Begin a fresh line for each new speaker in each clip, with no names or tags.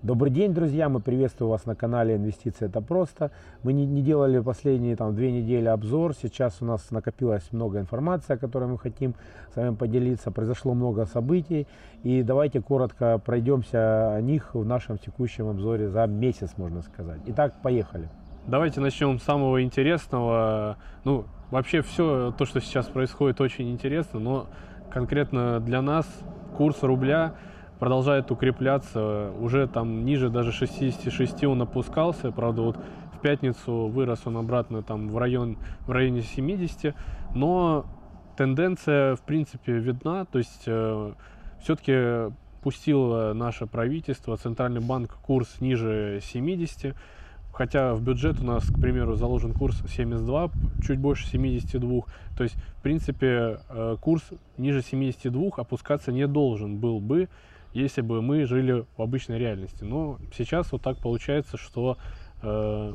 Добрый день, друзья! Мы приветствуем вас на канале Инвестиции это просто. Мы не, не делали последние там, две недели обзор. Сейчас у нас накопилось много информации, о которой мы хотим с вами поделиться. Произошло много событий. И давайте коротко пройдемся о них в нашем текущем обзоре за месяц, можно сказать. Итак, поехали.
Давайте начнем с самого интересного. Ну, вообще все то, что сейчас происходит, очень интересно, но конкретно для нас курс рубля продолжает укрепляться. Уже там ниже даже 66 он опускался. Правда, вот в пятницу вырос он обратно там в, район, в районе 70. Но тенденция, в принципе, видна. То есть э, все-таки пустило наше правительство, Центральный банк, курс ниже 70. Хотя в бюджет у нас, к примеру, заложен курс 72, чуть больше 72. То есть, в принципе, э, курс ниже 72 опускаться не должен был бы если бы мы жили в обычной реальности. Но сейчас вот так получается, что э,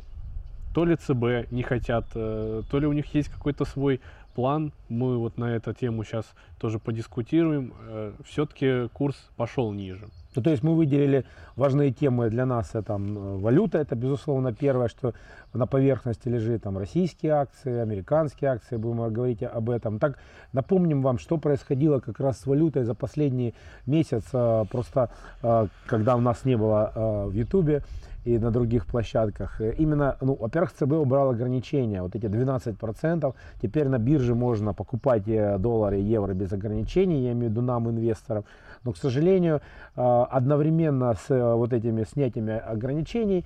то ли ЦБ не хотят, э, то ли у них есть какой-то свой план. Мы вот на эту тему сейчас тоже подискутируем. Э, все-таки курс пошел ниже.
Ну, то есть мы выделили важные темы для нас. Там, валюта, это, безусловно, первое, что на поверхности лежит. Там российские акции, американские акции, будем говорить об этом. Так, напомним вам, что происходило как раз с валютой за последний месяц. А, просто, а, когда у нас не было а, в Ютубе, и на других площадках. Именно, ну, во-первых, ЦБ убрал ограничения, вот эти 12%. Теперь на бирже можно покупать э, доллары и евро без ограничений, я имею в виду нам, инвесторам. Но, к сожалению, э, одновременно с э, вот этими снятиями ограничений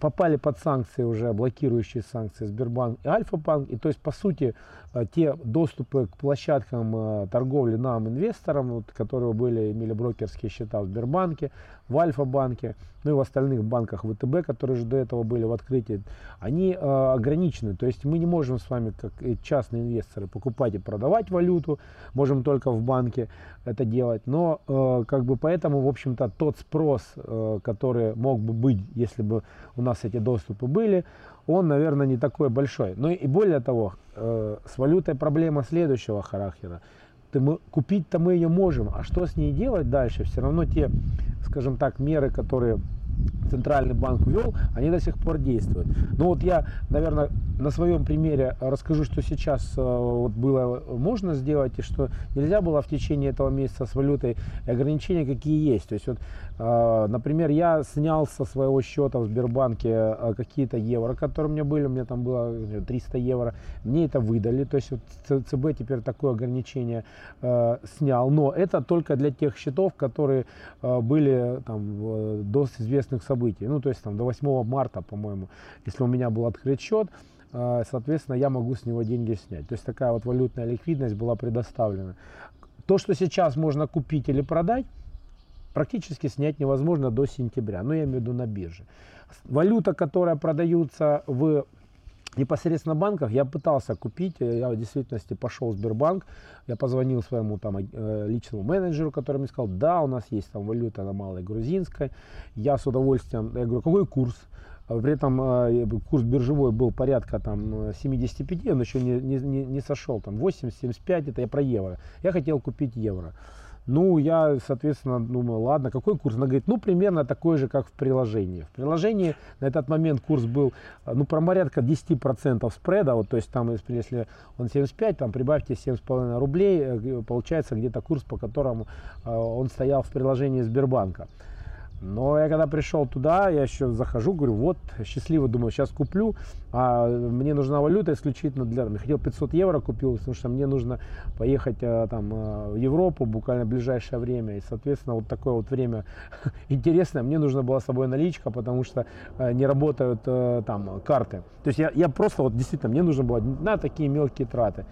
попали под санкции уже, блокирующие санкции Сбербанк и Альфа-банк. И то есть, по сути, те доступы к площадкам торговли нам, инвесторам, вот, которые были, имели брокерские счета в Сбербанке, в Альфа-банке, ну и в остальных банках ВТБ, которые же до этого были в открытии, они э, ограничены. То есть мы не можем с вами, как частные инвесторы, покупать и продавать валюту, можем только в банке это делать. Но э, как бы поэтому, в общем-то, тот спрос, э, который мог бы быть, если бы у нас эти доступы были, он, наверное, не такой большой. Ну и более того, э, с валютой проблема следующего характера мы, купить-то мы ее можем, а что с ней делать дальше? Все равно те, скажем так, меры, которые Центральный банк ввел, они до сих пор действуют. Но вот я, наверное, на своем примере расскажу, что сейчас э, вот было можно сделать и что нельзя было в течение этого месяца с валютой и ограничения какие есть. То есть вот, э, например, я снял со своего счета в Сбербанке э, какие-то евро, которые у меня были, у меня там было 300 евро, мне это выдали, то есть вот ЦБ теперь такое ограничение снял, но это только для тех счетов, которые были там до известных событий, ну то есть там до 8 марта, по-моему, если у меня был открыт счет, а, соответственно, я могу с него деньги снять. То есть такая вот валютная ликвидность была предоставлена. То, что сейчас можно купить или продать, практически снять невозможно до сентября, ну я имею в виду на бирже. Валюта, которая продается в непосредственно банках, я пытался купить, я в действительности пошел в Сбербанк, я позвонил своему там э, личному менеджеру, который мне сказал, да, у нас есть там валюта на малой грузинской, я с удовольствием, я говорю, какой курс? А при этом э, курс биржевой был порядка там 75, он еще не, не, не сошел, там 80-75, это я про евро. Я хотел купить евро. Ну, я, соответственно, думаю, ладно, какой курс? Она говорит, ну, примерно такой же, как в приложении. В приложении на этот момент курс был, э, ну, про порядка 10% спреда, вот, то есть там, если он 75, там прибавьте 7,5 рублей, э, получается где-то курс, по которому он стоял в приложении Сбербанка. Но я когда пришел туда, я еще захожу, говорю, вот, счастливо, думаю, сейчас куплю, а мне нужна валюта исключительно для... Я хотел 500 евро купил, потому что мне нужно поехать э, там э, в Европу буквально в ближайшее время, и, соответственно, вот такое вот время интересное, мне нужно было с собой наличка, потому что э, не работают там карты. То есть я, я просто вот действительно, мне нужно было на такие мелкие траты.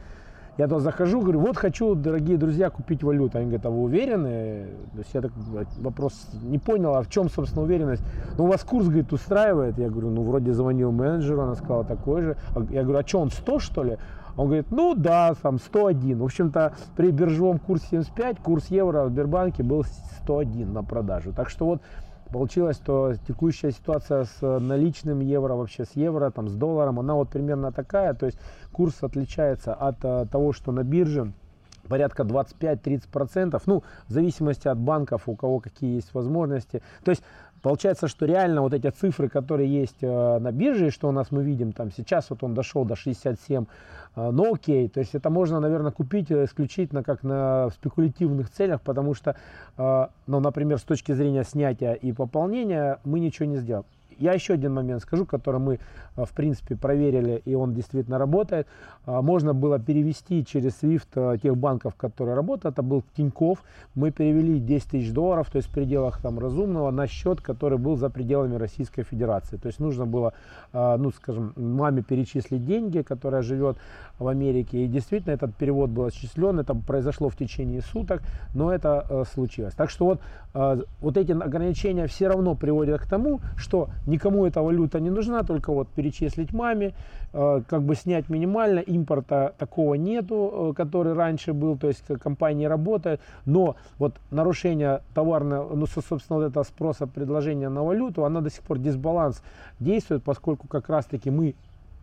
Я туда захожу, говорю, вот хочу, дорогие друзья, купить валюту. Они говорят, а вы уверены? То есть я так вопрос не понял, а в чем, собственно, уверенность? Ну, у вас курс, говорит, устраивает. Я говорю, ну, вроде звонил менеджеру, она сказала такой же. А я говорю, а что, он 100, что ли? Он говорит, ну да, там 101. В общем-то, при биржевом курсе 75, курс евро в Сбербанке был 101 на продажу. Так что вот Получилось, что текущая ситуация с наличным евро, вообще с евро, там, с долларом, она вот примерно такая. То есть курс отличается от э, того, что на бирже порядка 25-30%, ну, в зависимости от банков, у кого какие есть возможности. То есть Получается, что реально вот эти цифры, которые есть э, на бирже, что у нас мы видим там сейчас, вот он дошел до 67, э, ну окей, то есть это можно, наверное, купить исключительно как на спекулятивных целях, потому что, э, ну, например, с точки зрения снятия и пополнения мы ничего не сделаем. Я еще один момент скажу, который мы, э, в принципе, проверили, и он действительно работает. А, можно было перевести через SWIFT э, тех банков, которые работают. Это был Тиньков. Мы перевели 10 тысяч долларов, то есть в пределах там разумного, на счет, который был за пределами Российской Федерации. То есть нужно было, э, ну, скажем, маме перечислить деньги, которая живет в Америке. И действительно этот перевод был осуществлен. Это произошло в течение суток, но это случилось. Так что вот, вот эти ограничения все равно приводят к тому, что Никому эта валюта не нужна, только вот перечислить маме, э, как бы снять минимально. Импорта такого нету, э, который раньше был, то есть компании работают. Но вот нарушение товарного, ну, собственно, вот этого спроса предложения на валюту, она до сих пор дисбаланс действует, поскольку как раз-таки мы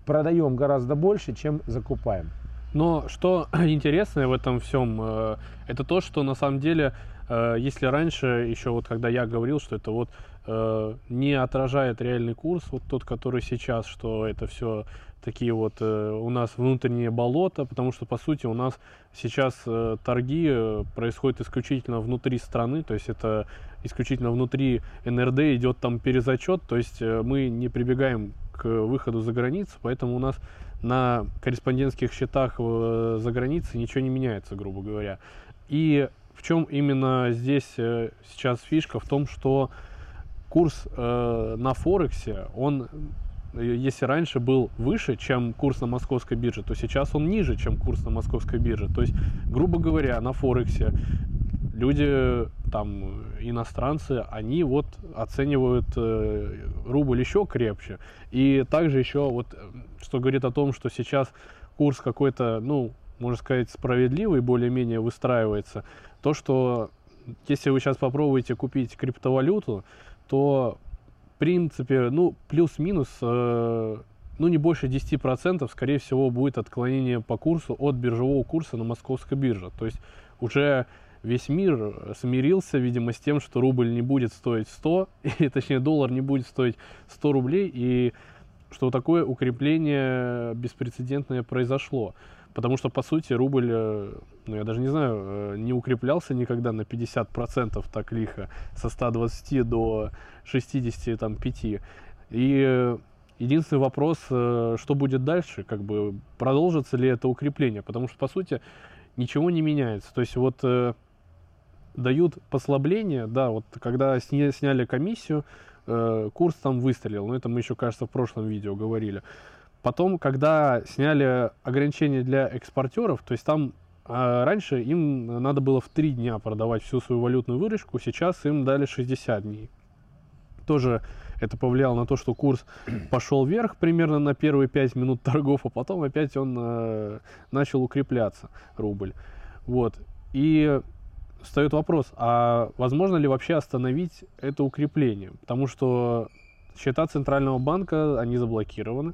продаем гораздо больше, чем закупаем.
Но что интересное в этом всем, э, это то, что на самом деле, если раньше, еще вот когда я говорил, что это вот не отражает реальный курс, вот тот, который сейчас, что это все такие вот э, у нас внутренние болота, потому что, по сути, у нас сейчас э, торги происходят исключительно внутри страны, то есть это исключительно внутри НРД идет там перезачет, то есть мы не прибегаем к выходу за границу, поэтому у нас на корреспондентских счетах за границей ничего не меняется, грубо говоря. И в чем именно здесь сейчас фишка? В том, что курс э, на Форексе, он, э, если раньше был выше, чем курс на московской бирже, то сейчас он ниже, чем курс на московской бирже. То есть, грубо говоря, на Форексе люди, там, иностранцы, они вот оценивают э, рубль еще крепче. И также еще вот, э, что говорит о том, что сейчас курс какой-то, ну, можно сказать, справедливый, более-менее выстраивается, то, что если вы сейчас попробуете купить криптовалюту, то, в принципе, ну, плюс-минус, э, ну, не больше 10%, скорее всего, будет отклонение по курсу от биржевого курса на московской бирже. То есть уже весь мир смирился, видимо, с тем, что рубль не будет стоить 100, и, точнее, доллар не будет стоить 100 рублей, и что такое укрепление беспрецедентное произошло. Потому что, по сути, рубль, э, ну, я даже не знаю, э, не укреплялся никогда на 50% так лихо, со 120 до 65. И единственный вопрос, э, что будет дальше, как бы продолжится ли это укрепление, потому что, по сути, ничего не меняется. То есть вот дают послабление, да, вот когда сня, сняли комиссию, курс там выстрелил, но это мы еще, кажется, в прошлом видео говорили. Потом, когда сняли ограничения для экспортеров, то есть там а раньше им надо было в 3 дня продавать всю свою валютную выручку, сейчас им дали 60 дней. Тоже это повлияло на то, что курс пошел вверх примерно на первые 5 минут торгов, а потом опять он э, начал укрепляться, рубль. Вот. И встает вопрос, а возможно ли вообще остановить это укрепление? Потому что счета Центрального банка, они заблокированы.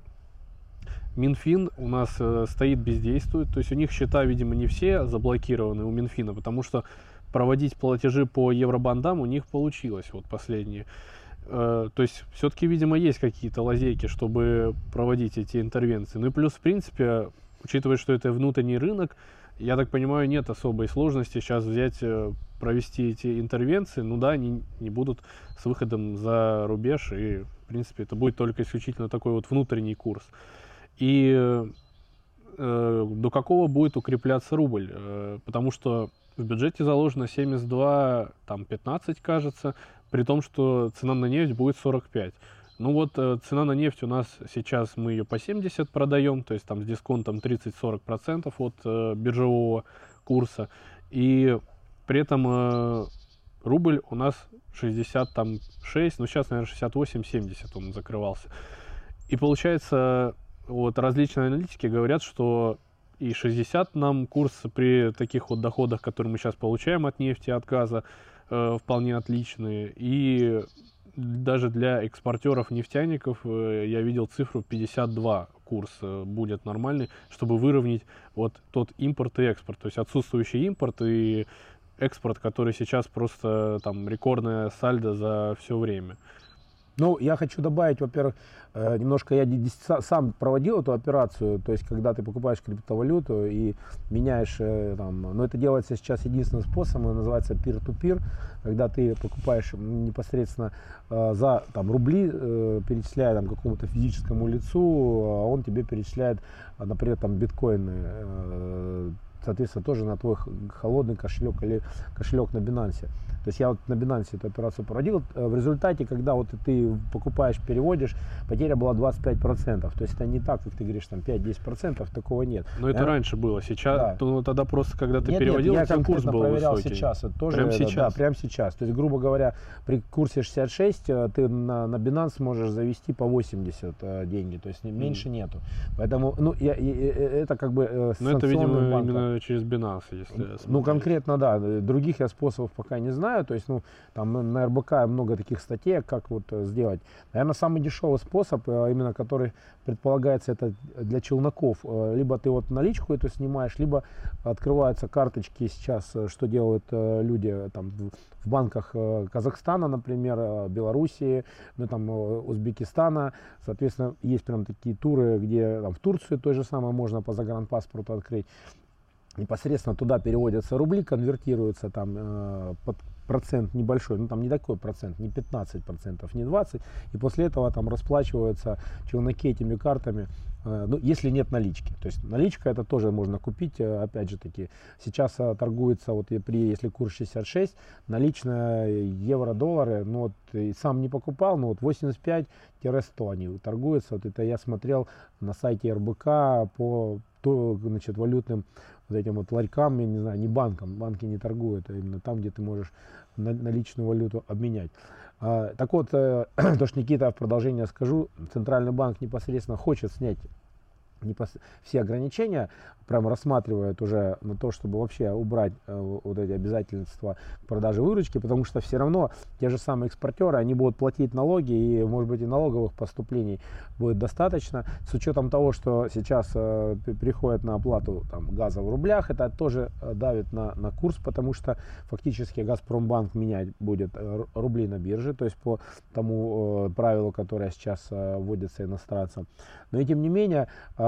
Минфин у нас э, стоит, бездействует. То есть у них счета, видимо, не все заблокированы у Минфина, потому что проводить платежи по евробандам у них получилось вот последние. Э, то есть все-таки, видимо, есть какие-то лазейки, чтобы проводить эти интервенции. Ну и плюс, в принципе, учитывая, что это внутренний рынок, я так понимаю, нет особой сложности сейчас взять, э, провести эти интервенции. Ну да, они не будут с выходом за рубеж, и, в принципе, это будет только исключительно такой вот внутренний курс. И э, до какого будет укрепляться рубль? Э, потому что в бюджете заложено 72, там 15, кажется, при том, что цена на нефть будет 45. Ну вот э, цена на нефть у нас сейчас мы ее по 70 продаем, то есть там с дисконтом 30-40% от э, биржевого курса. И при этом э, рубль у нас 66, ну сейчас, наверное, 68-70 он закрывался. И получается, вот различные аналитики говорят, что и 60 нам курс при таких вот доходах, которые мы сейчас получаем от нефти, от газа, э, вполне отличные. И даже для экспортеров нефтяников э, я видел цифру 52 курс э, будет нормальный, чтобы выровнять вот тот импорт и экспорт. То есть отсутствующий импорт и экспорт, который сейчас просто там рекордная сальдо за все время.
Ну, я хочу добавить, во-первых, э, немножко я сам проводил эту операцию, то есть когда ты покупаешь криптовалюту и меняешь э, там, но это делается сейчас единственным способом, называется peer-to-peer, когда ты покупаешь непосредственно э, за там, рубли, перечисляя там, какому-то физическому лицу, а он тебе перечисляет, например, там биткоины, соответственно, тоже на твой холодный кошелек или кошелек на Binance. То есть я вот на Binance эту операцию проводил. Э, в результате, когда вот ты покупаешь, переводишь, потеря была 25%. То есть это не так, как ты говоришь, там 5-10%, такого нет.
Но это я... раньше было. Сейчас, да. то, ну, тогда просто, когда ты нет, переводил, нет,
я
курс был
проверял
высокий.
сейчас. Это тоже, прямо сейчас? Да, прямо сейчас. То есть, грубо говоря, при курсе 66 э, ты на, на Binance можешь завести по 80 э, деньги. То есть меньше mm. нету. Поэтому, ну, я, я, это как бы э,
Ну, это, видимо, банка. именно через Binance, если
Ну, конкретно, да. Других я способов пока не знаю то есть, ну, там на РБК много таких статей, как вот э, сделать. Наверное, самый дешевый способ, э, именно который предполагается это для челноков, э, либо ты вот наличку эту снимаешь, либо открываются карточки сейчас, что делают люди там в банках Казахстана, например, Белоруссии, ну там Узбекистана, соответственно, есть прям такие туры, где там в Турцию то же самое можно по загранпаспорту открыть непосредственно туда переводятся рубли, конвертируются там э, под процент небольшой, ну там не такой процент, не 15 процентов, не 20, и после этого там расплачиваются челноки этими картами, э, ну если нет налички, то есть наличка это тоже можно купить, э, опять же таки, сейчас э, торгуется вот при, если курс 66, наличная евро-доллары, ну вот и сам не покупал, но вот 85-100 они торгуются, вот это я смотрел на сайте РБК по то, значит, валютным вот этим вот ларькам, я не знаю, не банкам, банки не торгуют, а именно там, где ты можешь наличную валюту обменять. А, так вот, э, то, что Никита в продолжение скажу, Центральный банк непосредственно хочет снять все ограничения, прям рассматривают уже на то, чтобы вообще убрать э, вот эти обязательства к продаже выручки, потому что все равно те же самые экспортеры, они будут платить налоги, и может быть и налоговых поступлений будет достаточно, с учетом того, что сейчас э, приходят на оплату там, газа в рублях, это тоже э, давит на, на курс, потому что фактически Газпромбанк менять будет э, рубли на бирже, то есть по тому э, правилу, которое сейчас э, вводится иностранцам. Но и тем не менее, э,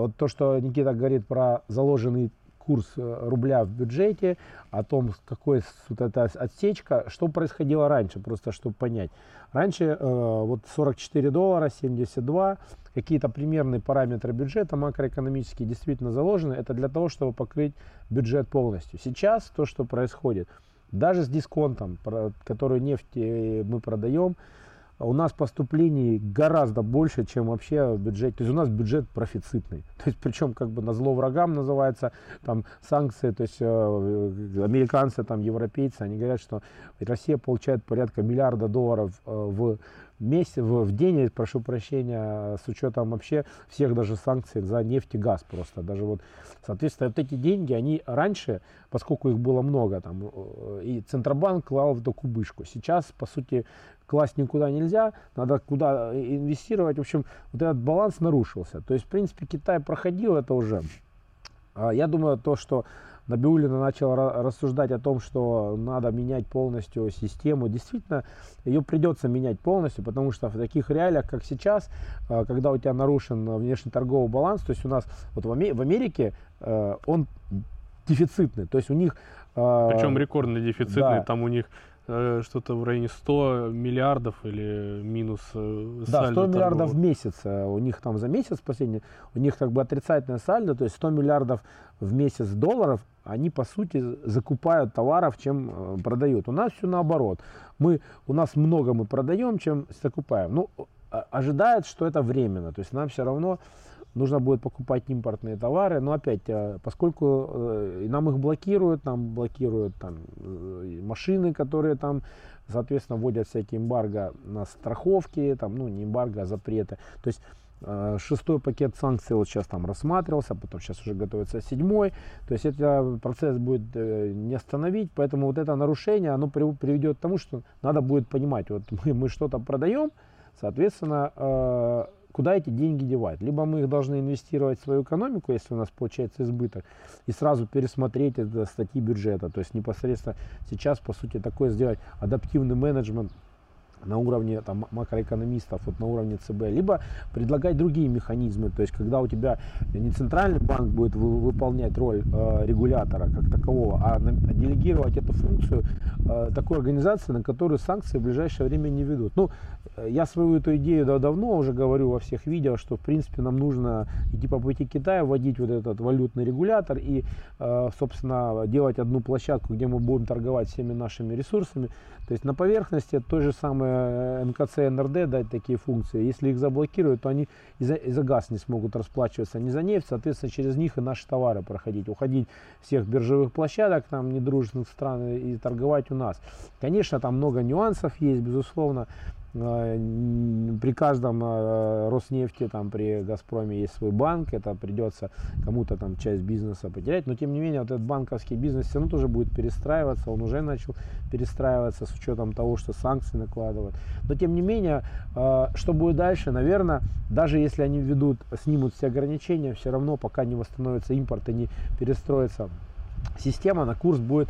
вот то, что Никита говорит, говорит про заложенный курс э, рубля в бюджете, о том, какой вот эта отсечка, что происходило раньше, просто чтобы понять. Раньше э, вот 44 доллара, 72, какие-то примерные параметры бюджета макроэкономические действительно заложены, это для того, чтобы покрыть бюджет полностью. Сейчас то, что происходит, даже с дисконтом, который нефть э, мы продаем, у нас поступлений гораздо больше, чем вообще бюджет. То есть у нас бюджет профицитный. То есть причем как бы на зло врагам называется там санкции. То есть э, американцы, там европейцы, они говорят, что Россия получает порядка миллиарда долларов э, в месяц, в, в день, прошу прощения, с учетом вообще всех даже санкций за нефть и газ просто. Даже вот, соответственно, вот эти деньги, они раньше, поскольку их было много, там, э, и Центробанк клал в эту кубышку. Сейчас, по сути, класть никуда нельзя, надо куда инвестировать. В общем, вот этот баланс нарушился. То есть, в принципе, Китай проходил это уже. А я думаю, то, что Набиулина начала рассуждать о том, что надо менять полностью систему. Действительно, ее придется менять полностью, потому что в таких реалиях, как сейчас, а, когда у тебя нарушен внешний торговый баланс, то есть у нас вот в Америке э, он дефицитный, то есть у них...
Причем рекордно дефицитный, да. там у них Э, что-то в районе 100 миллиардов или минус
э, Да, 100 миллиардов в месяц. Э, у них там за месяц последний, у них как бы отрицательное сальдо, то есть 100 миллиардов в месяц долларов, они по сути закупают товаров, чем продают. У нас все наоборот. Мы, у нас много мы продаем, чем закупаем. Ну, ожидают, что это временно. То есть нам все равно нужно будет покупать импортные товары. Но опять, э, поскольку э, нам их блокируют, нам блокируют там, э, машины, которые там, соответственно, вводят всякие эмбарго на страховки, там, ну не эмбарго, а запреты. То есть Шестой пакет санкций вот сейчас там рассматривался, потом сейчас уже готовится седьмой. То есть этот процесс будет не остановить, поэтому вот это нарушение, оно приведет к тому, что надо будет понимать, вот мы, мы что-то продаем, соответственно, куда эти деньги девать? Либо мы их должны инвестировать в свою экономику, если у нас получается избыток, и сразу пересмотреть это статьи бюджета. То есть непосредственно сейчас, по сути, такое сделать адаптивный менеджмент на уровне там, макроэкономистов, вот на уровне ЦБ, либо предлагать другие механизмы, то есть когда у тебя не центральный банк будет выполнять роль э, регулятора как такового, а, на, делегировать эту функцию э, такой организации, на которую санкции в ближайшее время не ведут. Ну, э, я свою эту идею да, давно уже говорю во всех видео, что в принципе нам нужно идти по пути Китая, вводить вот этот валютный регулятор и, э, собственно, делать одну площадку, где мы будем торговать всеми нашими ресурсами. То есть на поверхности той же самой И НРД дать такие функции. Если их заблокируют, то они и за, и за газ не смогут расплачиваться, не за нефть, соответственно, через них и наши товары проходить, уходить всех биржевых площадок, там, недружественных стран и торговать у нас. Конечно, там много нюансов есть, безусловно. Э, при каждом э, Роснефти, там, при Газпроме есть свой банк, это придется кому-то там часть бизнеса потерять, но тем не менее вот этот банковский бизнес все равно тоже будет перестраиваться, он уже начал перестраиваться с учетом того, что санкции накладывают. Но тем не менее, э, что будет дальше, наверное, даже если они введут, снимут все ограничения, все равно пока не восстановится импорт и не перестроится система, на курс будет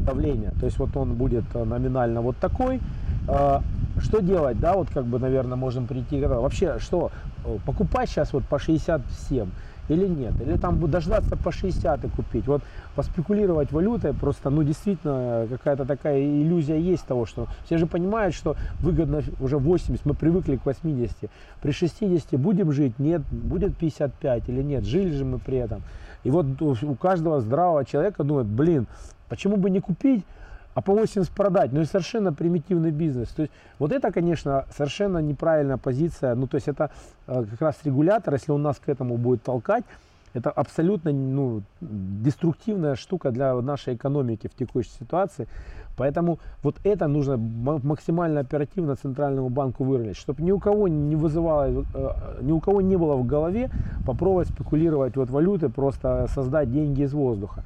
давление. То есть вот он будет номинально вот такой, что делать, да, вот как бы, наверное, можем прийти, вообще, что, э, покупать сейчас вот по 67 или нет, или там дождаться по 60 и купить, вот поспекулировать валютой просто, ну, действительно, какая-то такая иллюзия есть того, что все же понимают, что выгодно уже 80, мы привыкли к 80, при 60 будем жить, нет, будет 55 или нет, жили же мы при этом, и вот у каждого здравого человека думает, блин, почему бы не купить, а по 80 продать. Ну и совершенно примитивный бизнес. То есть вот это, конечно, совершенно неправильная позиция. Ну то есть это э, как раз регулятор, если он нас к этому будет толкать, это абсолютно ну, деструктивная штука для нашей экономики в текущей ситуации. Поэтому вот это нужно максимально оперативно Центральному банку выровнять, чтобы ни у кого не вызывало, э, ни у кого не было в голове попробовать спекулировать вот валюты, просто создать деньги из воздуха.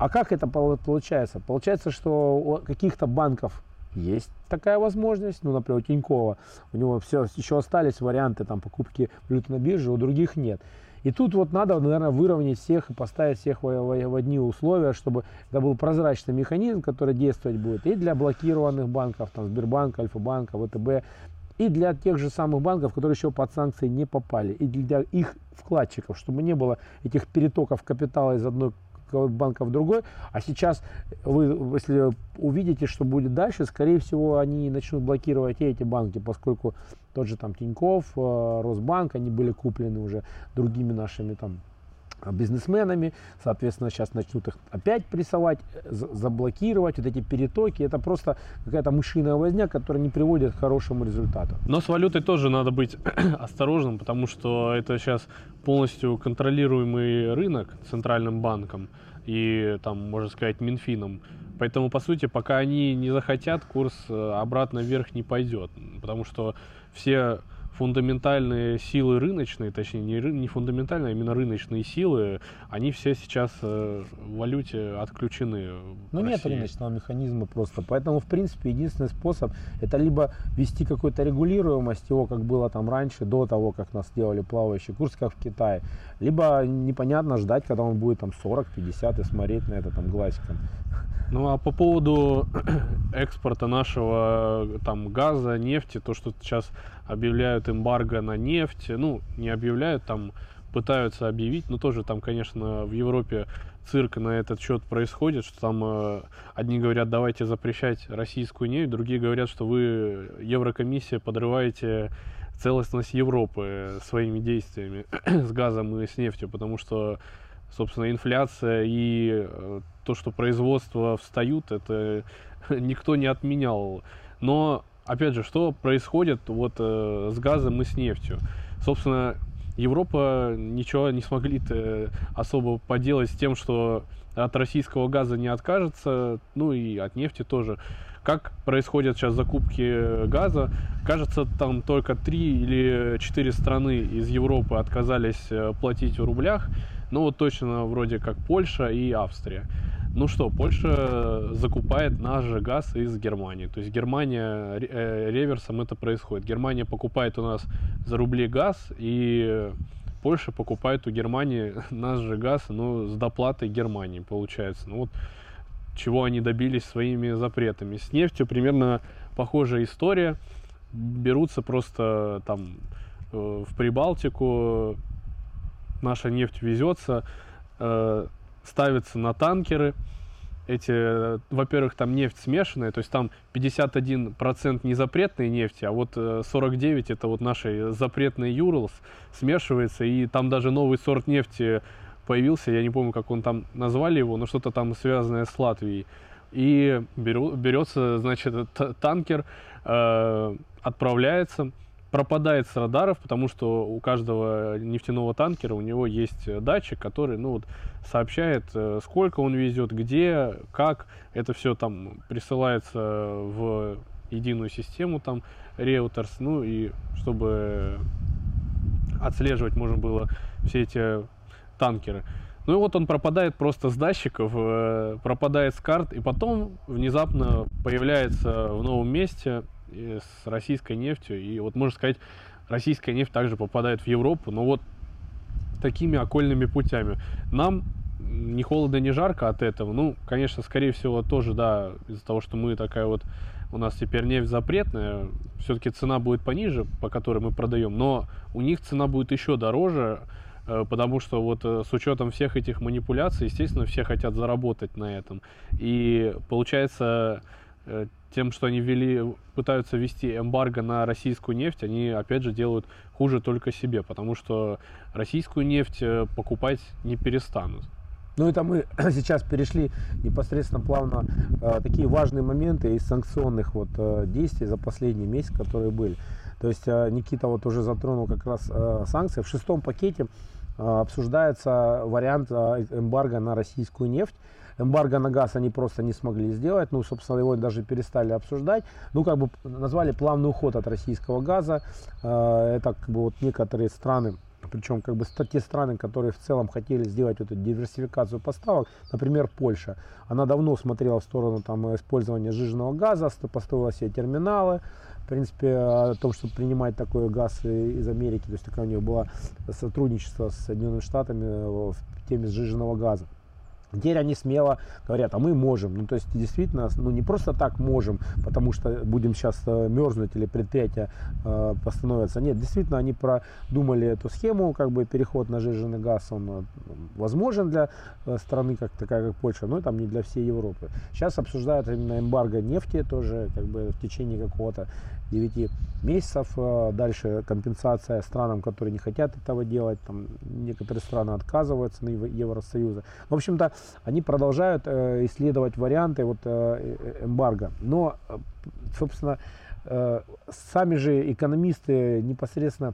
А как это получается? Получается, что у каких-то банков есть такая возможность, ну, например, у Тинькова, у него все, еще остались варианты там, покупки валюты на бирже, у других нет. И тут вот надо, наверное, выровнять всех и поставить всех в, в, в одни условия, чтобы это был прозрачный механизм, который действовать будет и для блокированных банков, там, Сбербанка, Альфа-банка, ВТБ, и для тех же самых банков, которые еще под санкции не попали, и для их вкладчиков, чтобы не было этих перетоков капитала из одной банка в другой. А сейчас вы, если увидите, что будет дальше, скорее всего, они начнут блокировать и эти банки, поскольку тот же там Тиньков, э, Росбанк, они были куплены уже другими нашими там бизнесменами, соответственно, сейчас начнут их опять прессовать, заблокировать, вот эти перетоки, это просто какая-то мышиная возня, которая не приводит к хорошему результату.
Но с валютой тоже надо быть осторожным, потому что это сейчас полностью контролируемый рынок центральным банком и, там, можно сказать, Минфином. Поэтому, по сути, пока они не захотят, курс э, обратно вверх не пойдет, потому что все фундаментальные силы рыночные, точнее не, не фундаментальные, а именно рыночные силы, они все сейчас э, в валюте отключены.
Ну нет рыночного механизма просто. Поэтому, в принципе, единственный способ это либо ввести какую-то регулируемость его, как было там раньше, до того, как нас сделали плавающий курс, как в Китае, либо непонятно ждать, когда он будет там 40-50 и смотреть на это там глазиком.
Ну а по поводу экспорта нашего там газа, нефти, то, что сейчас объявляют эмбарго на нефть, ну не объявляют, там пытаются объявить, но тоже там, конечно, в Европе цирк на этот счет происходит, что там э, одни говорят, давайте запрещать российскую нефть, другие говорят, что вы, Еврокомиссия, подрываете целостность Европы своими действиями с газом и с нефтью, потому что собственно, инфляция и э, то, что производства встают, это никто не отменял. Но, опять же, что происходит вот э, с газом и с нефтью? Собственно, Европа ничего не смогли особо поделать с тем, что от российского газа не откажется, ну и от нефти тоже. Как происходят сейчас закупки газа? Кажется, там только три или четыре страны из Европы отказались э, платить в рублях. Ну вот точно вроде как Польша и Австрия. Ну что, Польша закупает наш же газ из Германии. То есть Германия э, реверсом это происходит. Германия покупает у нас за рубли газ, и Польша покупает у Германии наш же газ, ну, с доплатой Германии, получается. Ну вот чего они добились своими запретами. С нефтью примерно похожая история. Берутся просто там э, в Прибалтику, наша нефть везется, э, ставится на танкеры. Эти, во-первых, там нефть смешанная, то есть там 51% не запретной нефти, а вот 49% это вот нашей запретной Юрлс смешивается, и там даже новый сорт нефти появился, я не помню, как он там назвали его, но что-то там связанное с Латвией. И берется, значит, танкер, э, отправляется, пропадает с радаров, потому что у каждого нефтяного танкера у него есть датчик, который ну, вот, сообщает, э, сколько он везет, где, как. Это все там присылается в единую систему, там, Reuters, ну и чтобы отслеживать можно было все эти танкеры. Ну и вот он пропадает просто с датчиков, э, пропадает с карт, и потом внезапно появляется в новом месте с российской нефтью. И вот можно сказать, российская нефть также попадает в Европу, но вот такими окольными путями. Нам не холодно, не жарко от этого. Ну, конечно, скорее всего, тоже, да, из-за того, что мы такая вот, у нас теперь нефть запретная, все-таки цена будет пониже, по которой мы продаем, но у них цена будет еще дороже, э, потому что вот э, с учетом всех этих манипуляций, естественно, все хотят заработать на этом. И получается, Э, тем, что они ввели, пытаются ввести эмбарго на российскую нефть, они опять же делают хуже только себе, потому что российскую нефть э, покупать не перестанут.
Ну это мы сейчас перешли непосредственно плавно э, такие важные моменты из санкционных вот э, действий за последний месяц, которые были. То есть э, Никита вот уже затронул как раз э, санкции. В шестом пакете э, обсуждается вариант э, эмбарго на российскую нефть. Эмбарго на газ они просто не смогли сделать, ну, собственно, его даже перестали обсуждать. Ну, как бы назвали плавный уход от российского газа. Э, это как бы вот некоторые страны, причем как бы те страны, которые в целом хотели сделать эту диверсификацию поставок, например, Польша, она давно смотрела в сторону там, использования жиженного газа, построила себе терминалы, в принципе, о том, чтобы принимать такой газ из Америки, то есть такое у нее было сотрудничество с Соединенными Штатами в теме сжиженного газа. Теперь они смело говорят, а мы можем. Ну, то есть, действительно, ну, не просто так можем, потому что будем сейчас э, мерзнуть или предприятия э, постановятся. Нет, действительно, они продумали эту схему, как бы переход на жиженый газ, он э, возможен для э, страны, как такая, как Польша, но там не для всей Европы. Сейчас обсуждают именно эмбарго нефти тоже, как бы в течение какого-то 9 месяцев. Э, дальше компенсация странам, которые не хотят этого делать. Там некоторые страны отказываются на Евросоюза. В общем-то, они продолжают э, исследовать варианты вот, э, эмбарго. Но, собственно, сами же экономисты непосредственно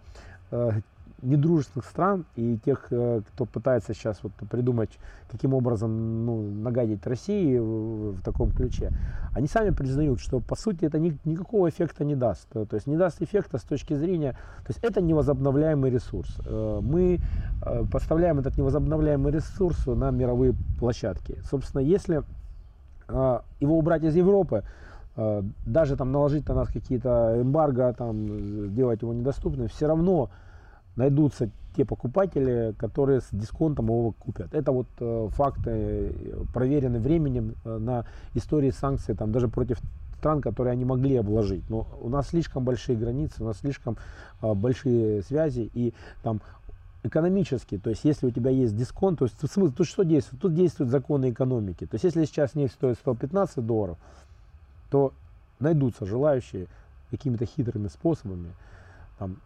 недружественных стран и тех, э, кто пытается сейчас вот придумать, каким образом ну, нагадить России в, в таком ключе, они сами признают, что по сути это ни, никакого эффекта не даст. То есть не даст эффекта с точки зрения, то есть это невозобновляемый ресурс. Э, мы э, поставляем этот невозобновляемый ресурс на мировые площадки. Собственно, если его убрать из Европы, даже там наложить на нас какие-то эмбарго, там, сделать его недоступным, все равно найдутся те покупатели, которые с дисконтом его купят. Это вот э, факты, э, проверены временем э, на истории санкций, там, даже против стран, которые они могли обложить. Но у нас слишком большие границы, у нас слишком большие связи, и там экономически, то есть если у тебя есть дисконт, то есть смысл, тут что действует? Тут действуют законы экономики. То есть если сейчас нефть стоит 115 долларов, то найдутся желающие какими-то хитрыми способами там,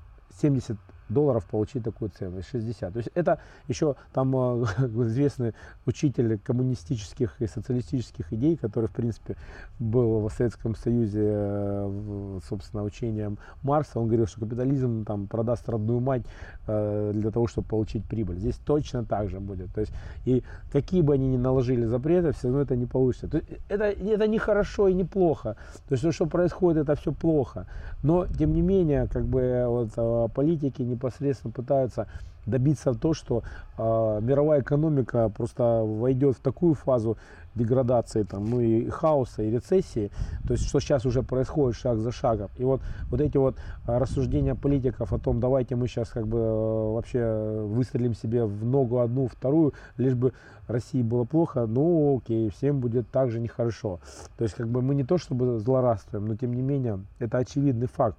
70 долларов получить такую цену, 60. То есть это еще там э, известный учитель коммунистических и социалистических идей, который, в принципе, был в Советском Союзе, э, собственно, учением Марса. Он говорил, что капитализм там продаст родную мать э, для того, чтобы получить прибыль. Здесь точно так же будет. То есть, и какие бы они ни наложили запреты, все равно это не получится. То есть, это, это не хорошо и не плохо. То есть то, что происходит, это все плохо. Но, тем не менее, как бы вот, политики не непосредственно пытаются добиться того, что э, мировая экономика просто войдет в такую фазу деградации, там, ну и хаоса, и рецессии, то есть что сейчас уже происходит шаг за шагом. И вот, вот эти вот а, рассуждения политиков о том, давайте мы сейчас как бы э, вообще выстрелим себе в ногу одну, вторую, лишь бы России было плохо, ну окей, всем будет так же нехорошо. То есть как бы мы не то чтобы злорадствуем, но тем не менее это очевидный факт.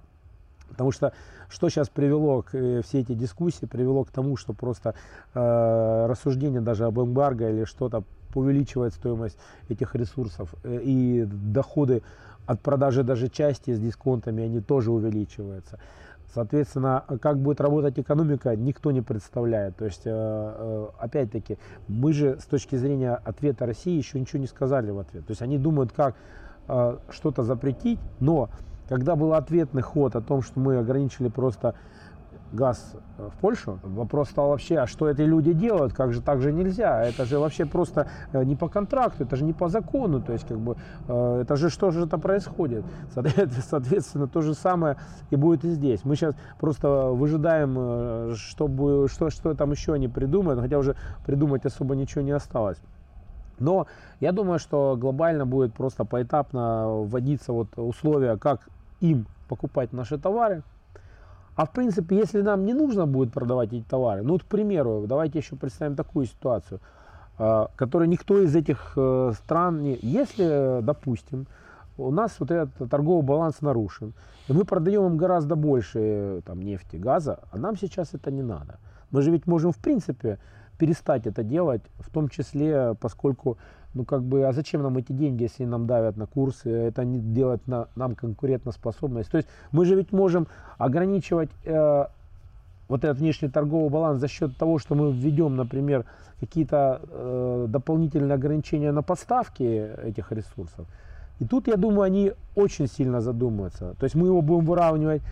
Потому что что сейчас привело к э, все эти дискуссии, привело к тому, что просто э, рассуждение даже об эмбарго или что-то увеличивает стоимость этих ресурсов э, и доходы от продажи даже части с дисконтами, они тоже увеличиваются. Соответственно, как будет работать экономика, никто не представляет. То есть, э, опять-таки, мы же с точки зрения ответа России еще ничего не сказали в ответ. То есть они думают, как что-то запретить, но когда был ответный ход о том, что мы ограничили просто газ э, в Польшу, вопрос стал вообще, а что эти люди делают, как же так же нельзя, это же вообще просто э, не по контракту, это же не по закону, то есть как бы э, это же что же это происходит, соответственно то же самое и будет и здесь. Мы сейчас просто выжидаем, чтобы, что, что там еще они придумают, хотя уже придумать особо ничего не осталось. Но я думаю, что глобально будет просто поэтапно вводиться вот условия, как им покупать наши товары. А в принципе, если нам не нужно будет продавать эти товары, ну, вот, к примеру, давайте еще представим такую ситуацию, а, которую никто из этих э, стран не... Если, допустим, у нас вот этот торговый баланс нарушен, и мы продаем им гораздо больше там, нефти, газа, а нам сейчас это не надо. Мы же ведь можем, в принципе, перестать это делать, в том числе, поскольку ну как бы, а зачем нам эти деньги, если нам давят на курсы, это не делает на, нам конкурентоспособность. То есть мы же ведь можем ограничивать э, вот этот внешний торговый баланс за счет того, что мы введем, например, какие-то э, дополнительные ограничения на поставки этих ресурсов. И тут, я думаю, они очень сильно задумаются. То есть мы его будем выравнивать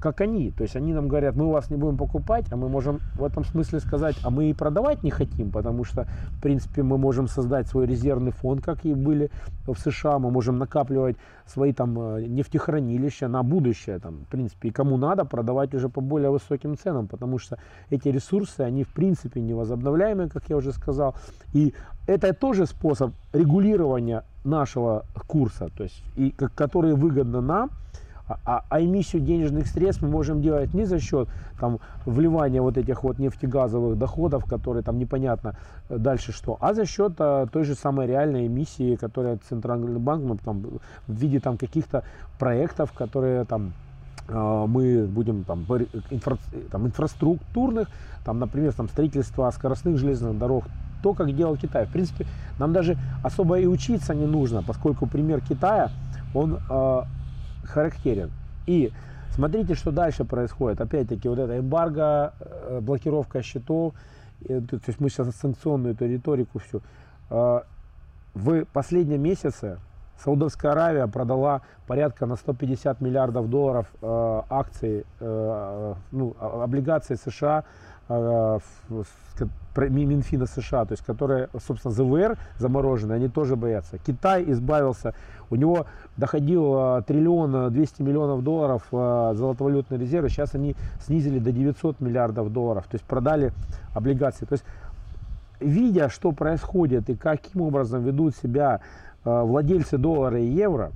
как они. То есть они нам говорят, мы вас не будем покупать, а мы можем в этом смысле сказать, а мы и продавать не хотим, потому что, в принципе, мы можем создать свой резервный фонд, как и были в США, мы можем накапливать свои там э, нефтехранилища на будущее, там, в принципе, и кому надо продавать уже по более высоким ценам, потому что эти ресурсы, они, в принципе, невозобновляемые, как я уже сказал, и это тоже способ регулирования нашего курса, то есть, и, который выгодно нам, а, а, а эмиссию денежных средств мы можем делать не за счет там, вливания вот этих вот нефтегазовых доходов, которые там непонятно э, дальше что, а за счет а, той же самой реальной эмиссии, которая Центральный банк ну, там, в виде там, каких-то проектов, которые там а, мы будем там, инфра, там, инфраструктурных, там, например, там, строительство скоростных железных дорог, то, как делал Китай. В принципе, нам даже особо и учиться не нужно, поскольку пример Китая, он э, характерен. И смотрите, что дальше происходит. Опять-таки, вот эта эмбарго, э, блокировка счетов, то есть мы сейчас санкционную эту риторику всю. А, в последнем месяце Саудовская Аравия продала порядка на 150 миллиардов долларов э, акций, э, ну, облигаций США Э, Минфина США, то есть которые, собственно, ЗВР замороженные, они тоже боятся. Китай избавился, у него доходил триллион 200 миллионов долларов золотовалютные резервы, сейчас они снизили до 900 миллиардов долларов, то есть продали облигации. То есть, видя, что происходит и каким образом ведут себя владельцы доллара и евро,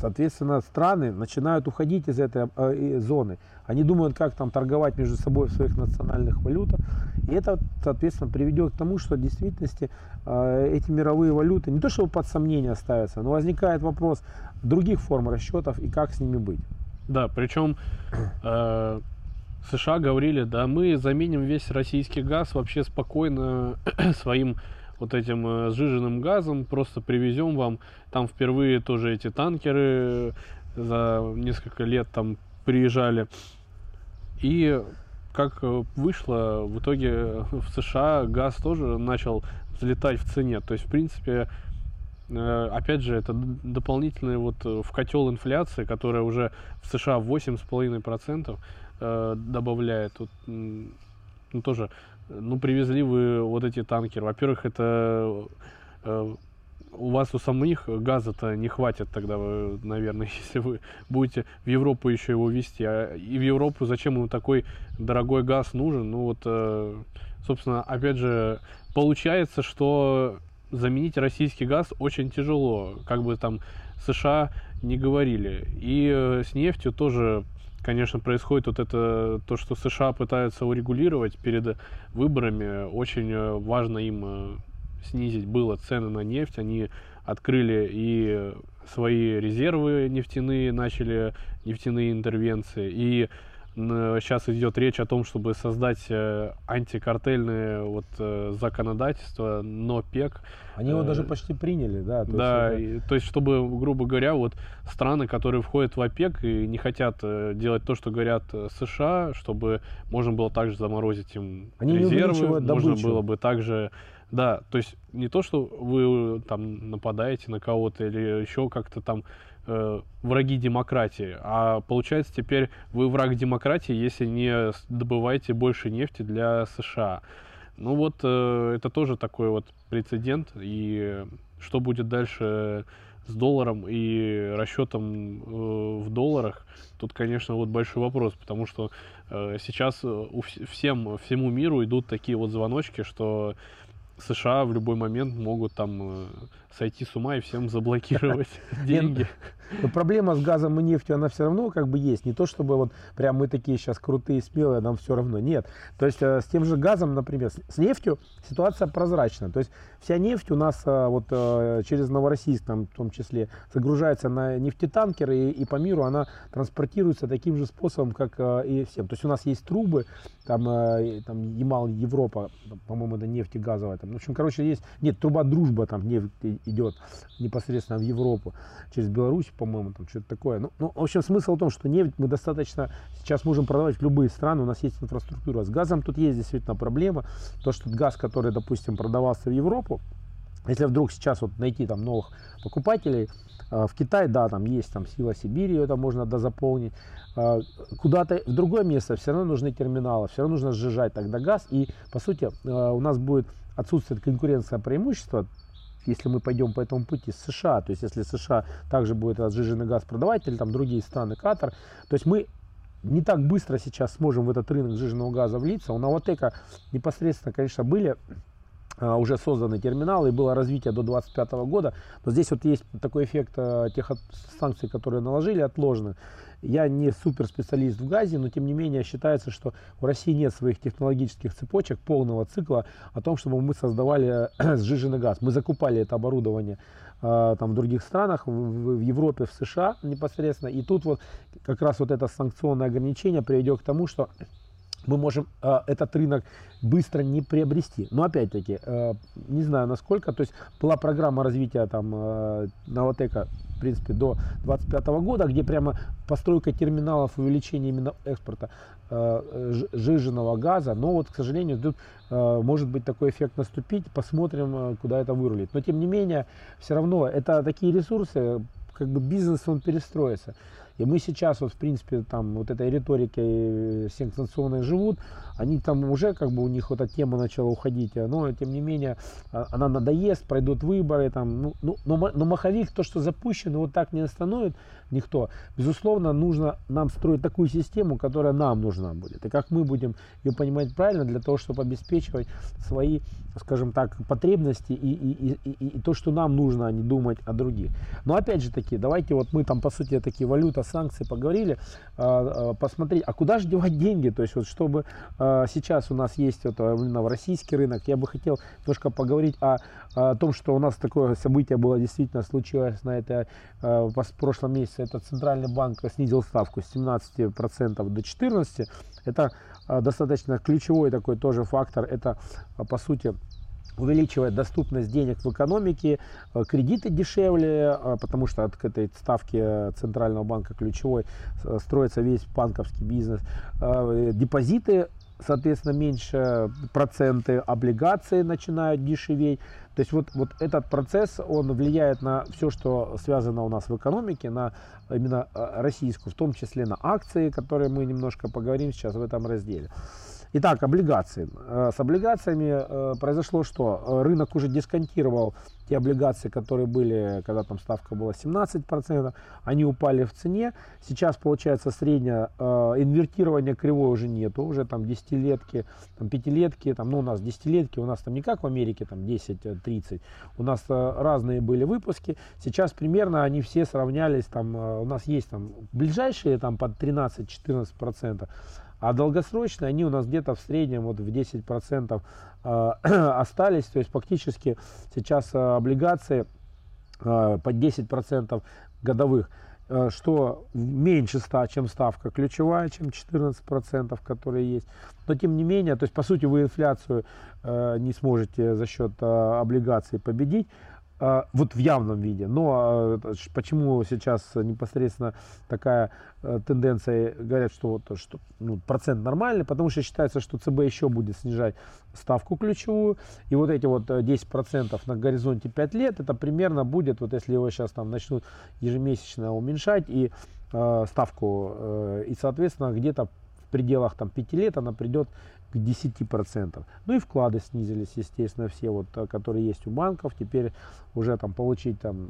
соответственно, страны начинают уходить из этой э, зоны. Они думают, как там торговать между собой в своих национальных валютах. И это, соответственно, приведет к тому, что в действительности э, эти мировые валюты не то чтобы под сомнение ставятся, но возникает вопрос других форм расчетов и как с ними быть.
Да, причем э, США говорили, да, мы заменим весь российский газ вообще спокойно своим вот этим э, сжиженным газом, просто привезем вам. Там впервые тоже эти танкеры за несколько лет там приезжали. И как э, вышло, в итоге в США газ тоже начал взлетать в цене. То есть, в принципе, э, опять же, это дополнительный вот в котел инфляции, которая уже в США 8,5% добавляет. Тут, ну, тоже ну, привезли вы вот эти танкеры. Во-первых, это э, у вас у самих газа-то не хватит тогда, вы, наверное, если вы будете в Европу еще его везти. А и в Европу зачем ему такой дорогой газ нужен? Ну вот, э, собственно, опять же, получается, что заменить российский газ очень тяжело, как бы там США не говорили. И э, с нефтью тоже конечно, происходит вот это, то, что США пытаются урегулировать перед выборами. Очень э, важно им э, снизить было цены на нефть. Они открыли и свои резервы нефтяные, начали нефтяные интервенции. И сейчас идет речь о том, чтобы создать э, антикартельное вот законодательство, но ПЕК.
Они его даже почти приняли, да.
То да, есть это... и, то есть чтобы, грубо говоря, вот страны, которые входят в ОПЕК и не хотят э, делать то, что говорят э, США, чтобы можно было также заморозить им Они резервы, можно было бы также да, то есть не то, что вы там нападаете на кого-то или еще как-то там э, враги демократии, а получается теперь вы враг демократии, если не добываете больше нефти для США. Ну вот э, это тоже такой вот прецедент, и что будет дальше с долларом и расчетом э, в долларах, тут, конечно, вот большой вопрос, потому что э, сейчас у всем, всему миру идут такие вот звоночки, что США в любой момент могут там э, сойти с ума и всем заблокировать деньги.
Но проблема с газом и нефтью, она все равно как бы есть. Не то, чтобы вот прям мы такие сейчас крутые, смелые, нам все равно. Нет. То есть э, с тем же газом, например, с нефтью ситуация прозрачна. То есть вся нефть у нас э, вот через Новороссийск, там, в том числе, загружается на нефтетанкеры и, и по миру она транспортируется таким же способом, как и всем. То есть у нас есть трубы, там, там Ямал, Европа, по-моему, это нефтегазовая, в общем, короче, есть, нет, труба дружба там нефть идет непосредственно в Европу, через Беларусь, по-моему, там что-то такое. Ну, ну, в общем, смысл в том, что нефть мы достаточно сейчас можем продавать в любые страны, у нас есть инфраструктура. С газом тут есть действительно проблема, то, что газ, который, допустим, продавался в Европу, если вдруг сейчас вот найти там новых покупателей, а, в Китае, да, там есть там сила Сибири, это можно дозаполнить. А, куда-то в другое место все равно нужны терминалы, все равно нужно сжижать тогда газ. И, по сути, а, у нас будет отсутствует конкуренция преимущества, если мы пойдем по этому пути с США, то есть если США также будет разжиженный газ продавать, или там другие страны, Катар, то есть мы не так быстро сейчас сможем в этот рынок сжиженного газа влиться. У Новотека непосредственно, конечно, были а, уже созданы терминалы и было развитие до 2025 года. Но здесь вот есть такой эффект а, тех санкций, которые наложили, отложены. Я не супер специалист в газе, но тем не менее считается, что в России нет своих технологических цепочек полного цикла о том, чтобы мы создавали сжиженный газ. Мы закупали это оборудование э, там, в других странах, в, в Европе, в США непосредственно. И тут вот как раз вот это санкционное ограничение приведет к тому, что мы можем э, этот рынок быстро не приобрести. Но опять-таки, э, не знаю насколько, то есть была программа развития там э, Новотека, в принципе, до 2025 года, где прямо постройка терминалов, увеличение именно экспорта э, жиженного газа, но вот, к сожалению, тут э, может быть такой эффект наступить, посмотрим, э, куда это вырулит. Но тем не менее, все равно это такие ресурсы, как бы бизнес он перестроится. И мы сейчас, вот, в принципе, там вот этой риторикой санкционной живут, они там уже как бы у них вот эта тема начала уходить, но тем не менее а, она надоест, пройдут выборы, там, ну, ну, но, но маховик, то, что запущено, вот так не остановит никто. Безусловно, нужно нам строить такую систему, которая нам нужна будет. И как мы будем ее понимать правильно для того, чтобы обеспечивать свои, скажем так, потребности и, и, и, и, и то, что нам нужно, а не думать о других. Но опять же таки, давайте вот мы там, по сути, такие валюта, санкции поговорили, а, а, посмотреть, а куда же девать деньги, то есть вот чтобы а, сейчас у нас есть вот, именно в российский рынок, я бы хотел немножко поговорить о, о том, что у нас такое событие было действительно случилось на это в прошлом месяце, это Центральный банк снизил ставку с 17% до 14%, это достаточно ключевой такой тоже фактор, это по сути увеличивает доступность денег в экономике, э, кредиты дешевле, э, потому что от этой ставки Центрального банка ключевой э, строится весь банковский бизнес, депозиты соответственно, меньше проценты облигаций начинают дешеветь. То есть вот, вот этот процесс, он влияет на все, что связано у нас в экономике, на именно российскую, в том числе на акции, которые мы немножко поговорим сейчас в этом разделе. Итак, облигации. Э, с облигациями э, произошло что? Э, рынок уже дисконтировал те облигации, которые были, когда там ставка была 17%, они упали в цене. Сейчас получается среднее инвертирование кривой уже нету, уже там десятилетки, там пятилетки, там, ну у нас десятилетки, у нас там не как в Америке, там 10-30, у нас разные были выпуски. Сейчас примерно они все сравнялись, там у нас есть там ближайшие там под 13-14%, а долгосрочные, они у нас где-то в среднем вот в 10% э, остались. То есть фактически сейчас э, облигации э, под 10% годовых что меньше 100, чем ставка ключевая, чем 14%, которые есть. Но тем не менее, то есть по сути вы инфляцию не сможете за счет облигаций победить. А, вот в явном виде. Но а, почему сейчас непосредственно такая э, тенденция, говорят, что, что ну, процент нормальный, потому что считается, что ЦБ еще будет снижать ставку ключевую, и вот эти вот 10% э, на горизонте 5 лет, это примерно будет, вот если его сейчас там начнут ежемесячно уменьшать и э, ставку, э, и соответственно где-то в пределах там 5 лет она придет 10%. Ну и вклады снизились, естественно, все вот, э, которые есть у банков. Теперь уже там получить там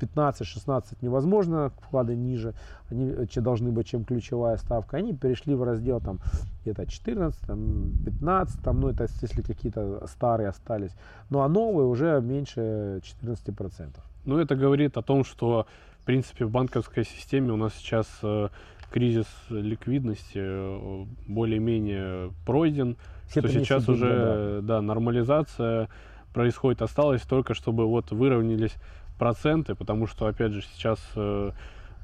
15-16 невозможно, вклады ниже, они э, должны быть, чем ключевая ставка. Они перешли в раздел там где-то 14, там, 15, там, ну это если какие-то старые остались. Ну а новые уже меньше 14%.
Ну это говорит о том, что в принципе в банковской системе у нас сейчас э, кризис ликвидности э, более-менее пройден, Все что сейчас уже да. да, нормализация происходит. Осталось только, чтобы вот выровнялись проценты, потому что, опять же, сейчас э,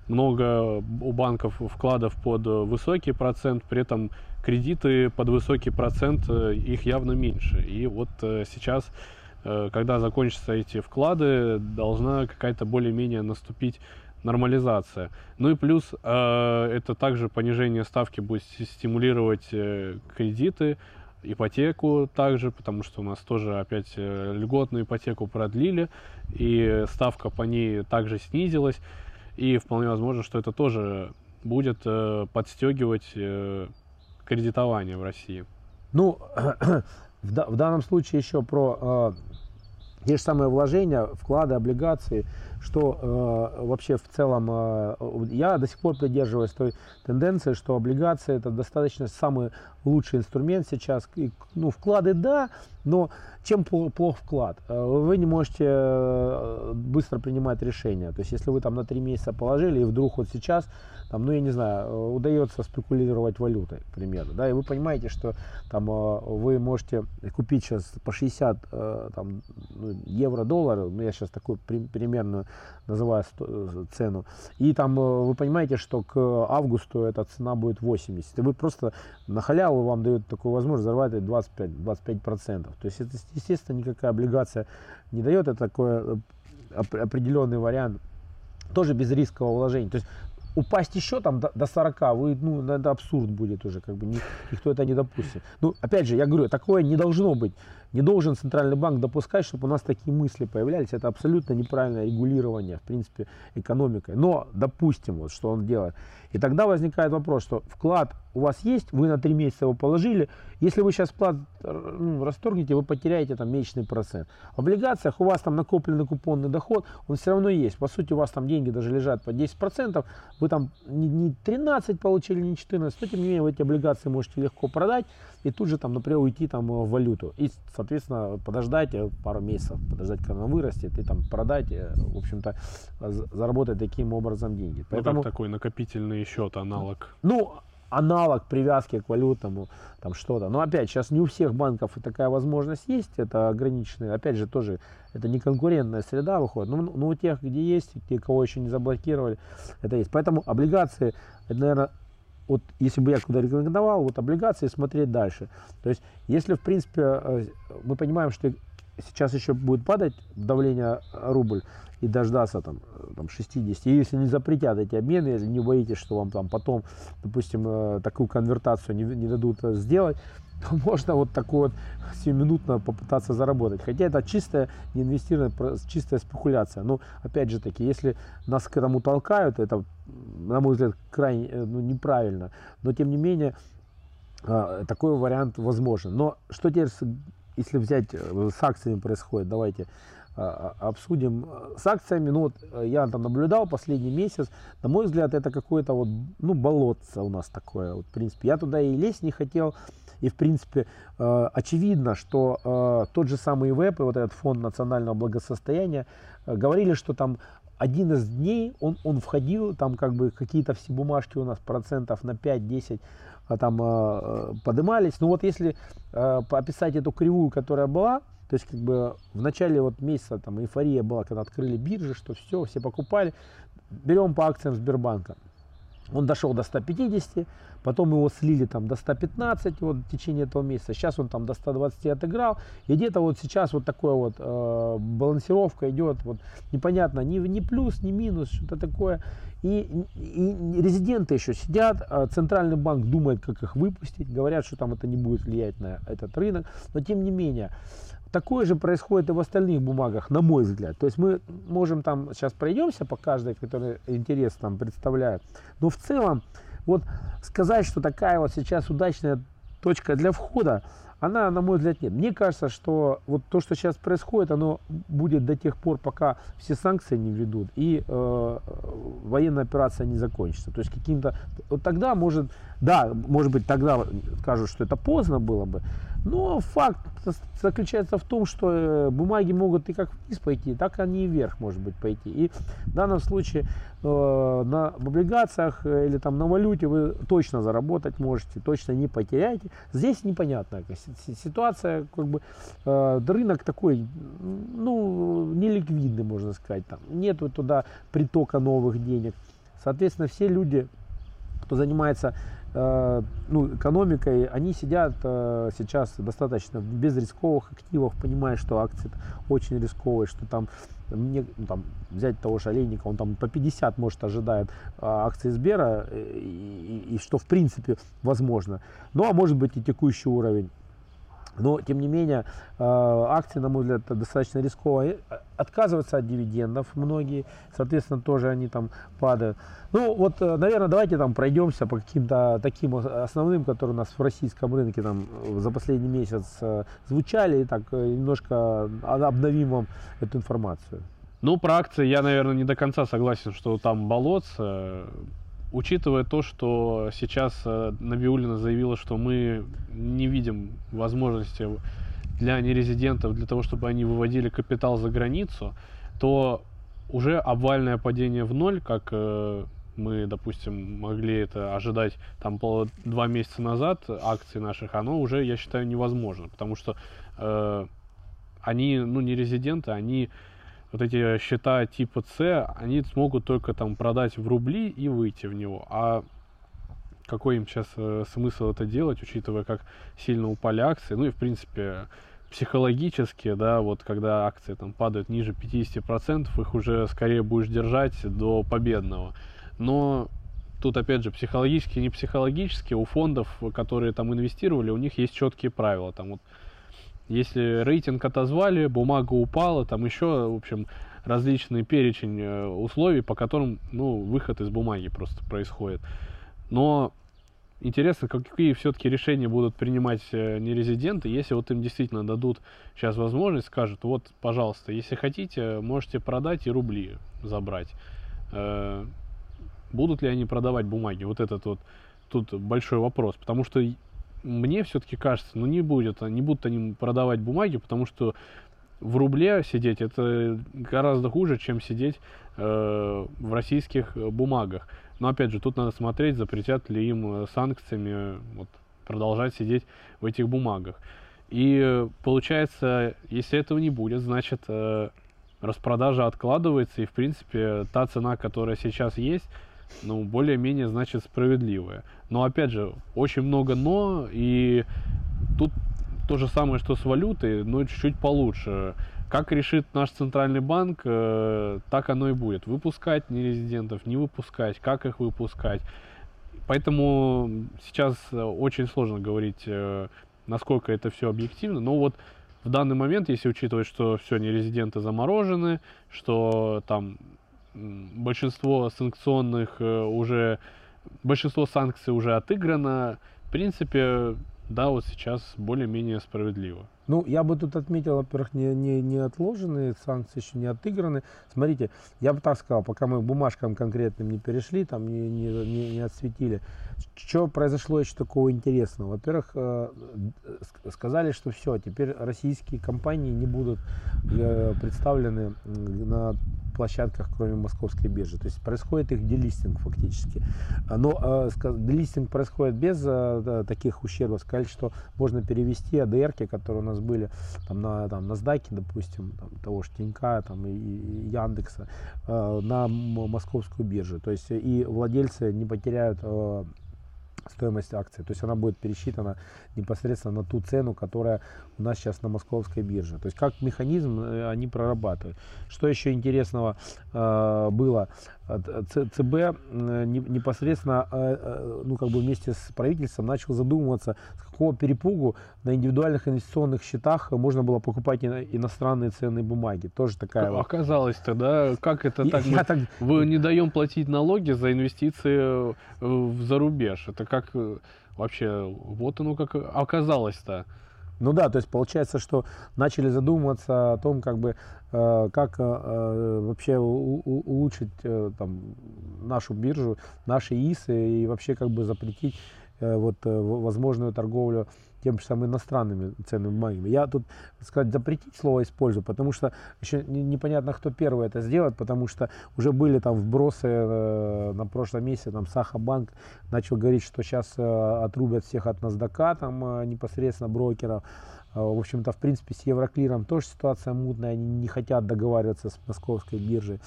много у банков вкладов под высокий процент, при этом кредиты под высокий процент, э, их явно меньше. И вот сейчас, когда закончатся эти вклады, должна какая-то более-менее наступить нормализация. Ну и плюс э, это также понижение ставки будет стимулировать э, кредиты, ипотеку также, потому что у нас тоже опять э, льготную ипотеку продлили, и ставка по ней также снизилась, и вполне возможно, что это тоже будет э, подстегивать э, кредитование в России.
Ну, в, в данном случае еще про э, те же самые вложения, вклады, облигации, что э, вообще в целом э, я до сих пор придерживаюсь той тенденции, что облигации это достаточно самый лучший инструмент сейчас. И, ну, вклады да, но чем плох вклад? Э, вы не можете э, быстро принимать решения. То есть, если вы там на три месяца положили, и вдруг вот сейчас, там, ну, я не знаю, э, удается спекулировать валютой, к примеру, да, и вы понимаете, что там вы можете купить сейчас по 60 там, ну, евро-доллар, ну, я сейчас такую примерную называю цену, и там вы понимаете, что к августу эта цена будет 80, и вы просто на халяву вам дают такую возможность зарабатывать 25-25%. То есть, это, естественно, никакая облигация не дает. Это такой э, определенный вариант тоже без рискового вложения. То есть упасть еще там до, до 40, вы, ну, это абсурд будет уже, как бы никто это не допустит. Ну, опять же, я говорю, такое не должно быть. Не должен Центральный банк допускать, чтобы у нас такие мысли появлялись. Это абсолютно неправильное регулирование, в принципе, экономикой. Но допустим, вот, что он делает. И тогда возникает вопрос, что вклад у вас есть, вы на 3 месяца его положили. Если вы сейчас вклад ну, расторгнете, вы потеряете там месячный процент. В облигациях у вас там накопленный купонный доход, он все равно есть. По сути, у вас там деньги даже лежат по 10%. Вы там не 13 получили, не 14, но тем не менее вы эти облигации можете легко продать и тут же там, например, уйти там в валюту. И, соответственно, подождать пару месяцев, подождать, когда она вырастет, и там продать, э, в общем-то, заработать таким образом деньги.
Поэтому... Ну, как такой накопительный счет, аналог.
Ну, аналог привязки к валютному, там что-то. Но опять, сейчас не у всех банков такая возможность есть, это ограниченная, опять же, тоже, это не конкурентная среда выходит, но, но у тех, где есть, те, кого еще не заблокировали, это есть. Поэтому облигации, это, наверное, вот если бы я куда рекомендовал, вот облигации смотреть дальше. То есть, если, в принципе, э, мы понимаем, что сейчас еще будет падать давление рубль, и дождаться там, э, там 60. И если не запретят эти обмены, если не боитесь, что вам там потом, допустим, э, такую конвертацию не, не дадут э, сделать, то можно вот такую вот сиюминутно попытаться заработать. Хотя это чистая не инвестирование, чистая спекуляция. Но опять же таки, если нас к этому толкают, это, на мой взгляд, крайне ну, неправильно. Но тем не менее, э, такой вариант возможен. Но что теперь, если взять э, с акциями происходит, давайте а, а, обсудим с акциями. Ну вот я там наблюдал последний месяц. На мой взгляд, это какое-то вот, ну, болотце у нас такое. Вот, в принципе, я туда и лезть не хотел. И, в принципе, э, очевидно, что э, тот же самый ВЭП и вот этот фонд национального благосостояния э, говорили, что там один из дней он, он входил, там как бы какие-то все бумажки у нас процентов на 5-10 а там э, подымались. Ну вот если описать эту кривую, которая была, то есть как бы в начале вот месяца там эйфория была, когда открыли биржи, что все, все покупали. Берем по акциям Сбербанка. Он дошел до 150, потом его слили там до 115 вот, в течение этого месяца, сейчас он там до 120 отыграл, и где-то вот сейчас вот такое вот э, балансировка идет, вот непонятно, ни, ни плюс, ни минус, что-то такое, и, и резиденты еще сидят, э, центральный банк думает, как их выпустить, говорят, что там это не будет влиять на этот рынок, но тем не менее, Такое же происходит и в остальных бумагах, на мой взгляд. То есть мы можем там сейчас пройдемся по каждой, которая интерес там представляет. Но в целом, вот сказать, что такая вот сейчас удачная точка для входа, она, на мой взгляд, нет. Мне кажется, что вот то, что сейчас происходит, оно будет до тех пор, пока все санкции не введут и э, военная операция не закончится. То есть каким-то... Вот тогда может... Да, может быть, тогда скажут, что это поздно было бы, но факт заключается в том, что э, бумаги могут и как вниз пойти, так они и вверх, может быть, пойти. И в данном случае э, на облигациях э, или там на валюте вы точно заработать можете, точно не потеряете. Здесь непонятная ситуация, как бы рынок такой, ну, неликвидный, можно сказать. Там нету туда притока новых денег. Соответственно, все люди, кто занимается ну, экономикой, они сидят э, сейчас достаточно без рисковых активов, понимая, что акции очень рисковые, что там, мне, ну, там взять того же Олейника, он там по 50 может ожидает а, акции Сбера, э, и, и, и что в принципе возможно. Ну а может быть и текущий уровень. Но, тем не менее, акции, на мой взгляд, достаточно рисковые. Отказываются от дивидендов многие, соответственно, тоже они там падают. Ну, вот, э, наверное, давайте там пройдемся по каким-то таким основным, которые у нас в российском рынке там э, за последний месяц э, звучали, и так немножко обновим вам эту информацию.
Ну, про акции я, наверное, не до конца согласен, что там болотце. Учитывая то, что сейчас Набиулина заявила, что мы не видим возможности для нерезидентов, для того, чтобы они выводили капитал за границу, то уже обвальное падение в ноль, как мы, допустим, могли это ожидать там два месяца назад акций наших, оно уже, я считаю, невозможно, потому что э, они, ну, не резиденты, они вот эти счета типа С, они смогут только там продать в рубли и выйти в него. А какой им сейчас э, смысл это делать, учитывая, как сильно упали акции, ну и в принципе психологически, да, вот когда акции там падают ниже 50%, их уже скорее будешь держать до победного. Но тут опять же психологически, не психологически, у фондов, которые там инвестировали, у них есть четкие правила. Там вот, если рейтинг отозвали, бумага упала, там еще, в общем, различный перечень э, условий, по которым, ну, выход из бумаги просто происходит. Но интересно, какие все-таки решения будут принимать э, нерезиденты, если вот им действительно дадут сейчас возможность, скажут, вот, пожалуйста, если хотите, можете продать и рубли забрать. Э, Будут ли они продавать бумаги? Вот этот вот тут большой вопрос. Потому что мне все-таки кажется, ну не будет, не будут они продавать бумаги, потому что в рубле сидеть это гораздо хуже, чем сидеть э, в российских бумагах. Но опять же, тут надо смотреть, запретят ли им э, санкциями вот, продолжать сидеть в этих бумагах. И получается, если этого не будет, значит э, распродажа откладывается, и в принципе та цена, которая сейчас есть, ну, более-менее, значит, справедливое. Но, опять же, очень много «но», и тут то же самое, что с валютой, но чуть-чуть получше. Как решит наш центральный банк, э, так оно и будет. Выпускать нерезидентов, не выпускать, как их выпускать. Поэтому сейчас очень сложно говорить, э, насколько это все объективно. Но вот в данный момент, если учитывать, что все нерезиденты заморожены, что там большинство санкционных э, уже, большинство санкций уже отыграно, в принципе, да, вот сейчас более-менее справедливо.
Ну, я бы тут отметил, во-первых, не, не, не отложенные санкции, еще не отыграны. Смотрите, я бы так сказал, пока мы бумажкам конкретным не перешли, там не, не, не, не отсветили, что произошло еще такого интересного? Во-первых, э, сказали, что все, теперь российские компании не будут э, представлены на площадках, кроме московской биржи. То есть происходит их делистинг фактически. Но э, делистинг происходит без таких ущербов. Сказали, что можно перевести АДР, которые у нас были там, на там, NASDAQ, допустим, там, того же Тинька там, и, и Яндекса, на московскую биржу. То есть и владельцы не потеряют стоимость акции. То есть она будет пересчитана непосредственно на ту цену, которая у нас сейчас на московской бирже. То есть как механизм э, они прорабатывают. Что еще интересного э, было? ЦБ непосредственно э, э, ну, как бы вместе с правительством начал задумываться, с какого перепугу на индивидуальных инвестиционных счетах можно было покупать иностранные ценные бумаги. Тоже такая
Оказалось тогда, как это так? Я мы, так... Вы не даем платить налоги за инвестиции в зарубеж. Это как вообще, вот оно как оказалось-то.
Ну да, то есть получается, что начали задумываться о том, как бы, э, как э, э вообще у, у, улучшить э, там, нашу биржу, наши ИСы и вообще как бы запретить э, вот, э, возможную торговлю тем же самым иностранными ценными бумагами. Я тут, сказать, запретить слово использую, потому что еще непонятно, кто первый это сделает, потому что уже были там вбросы э, на прошлом месяце, там Сахабанк начал говорить, что сейчас э, отрубят всех от NASDAQ, там э, непосредственно брокеров. В общем-то, в принципе, с Евроклиром тоже ситуация мутная, они не хотят договариваться с московской биржей.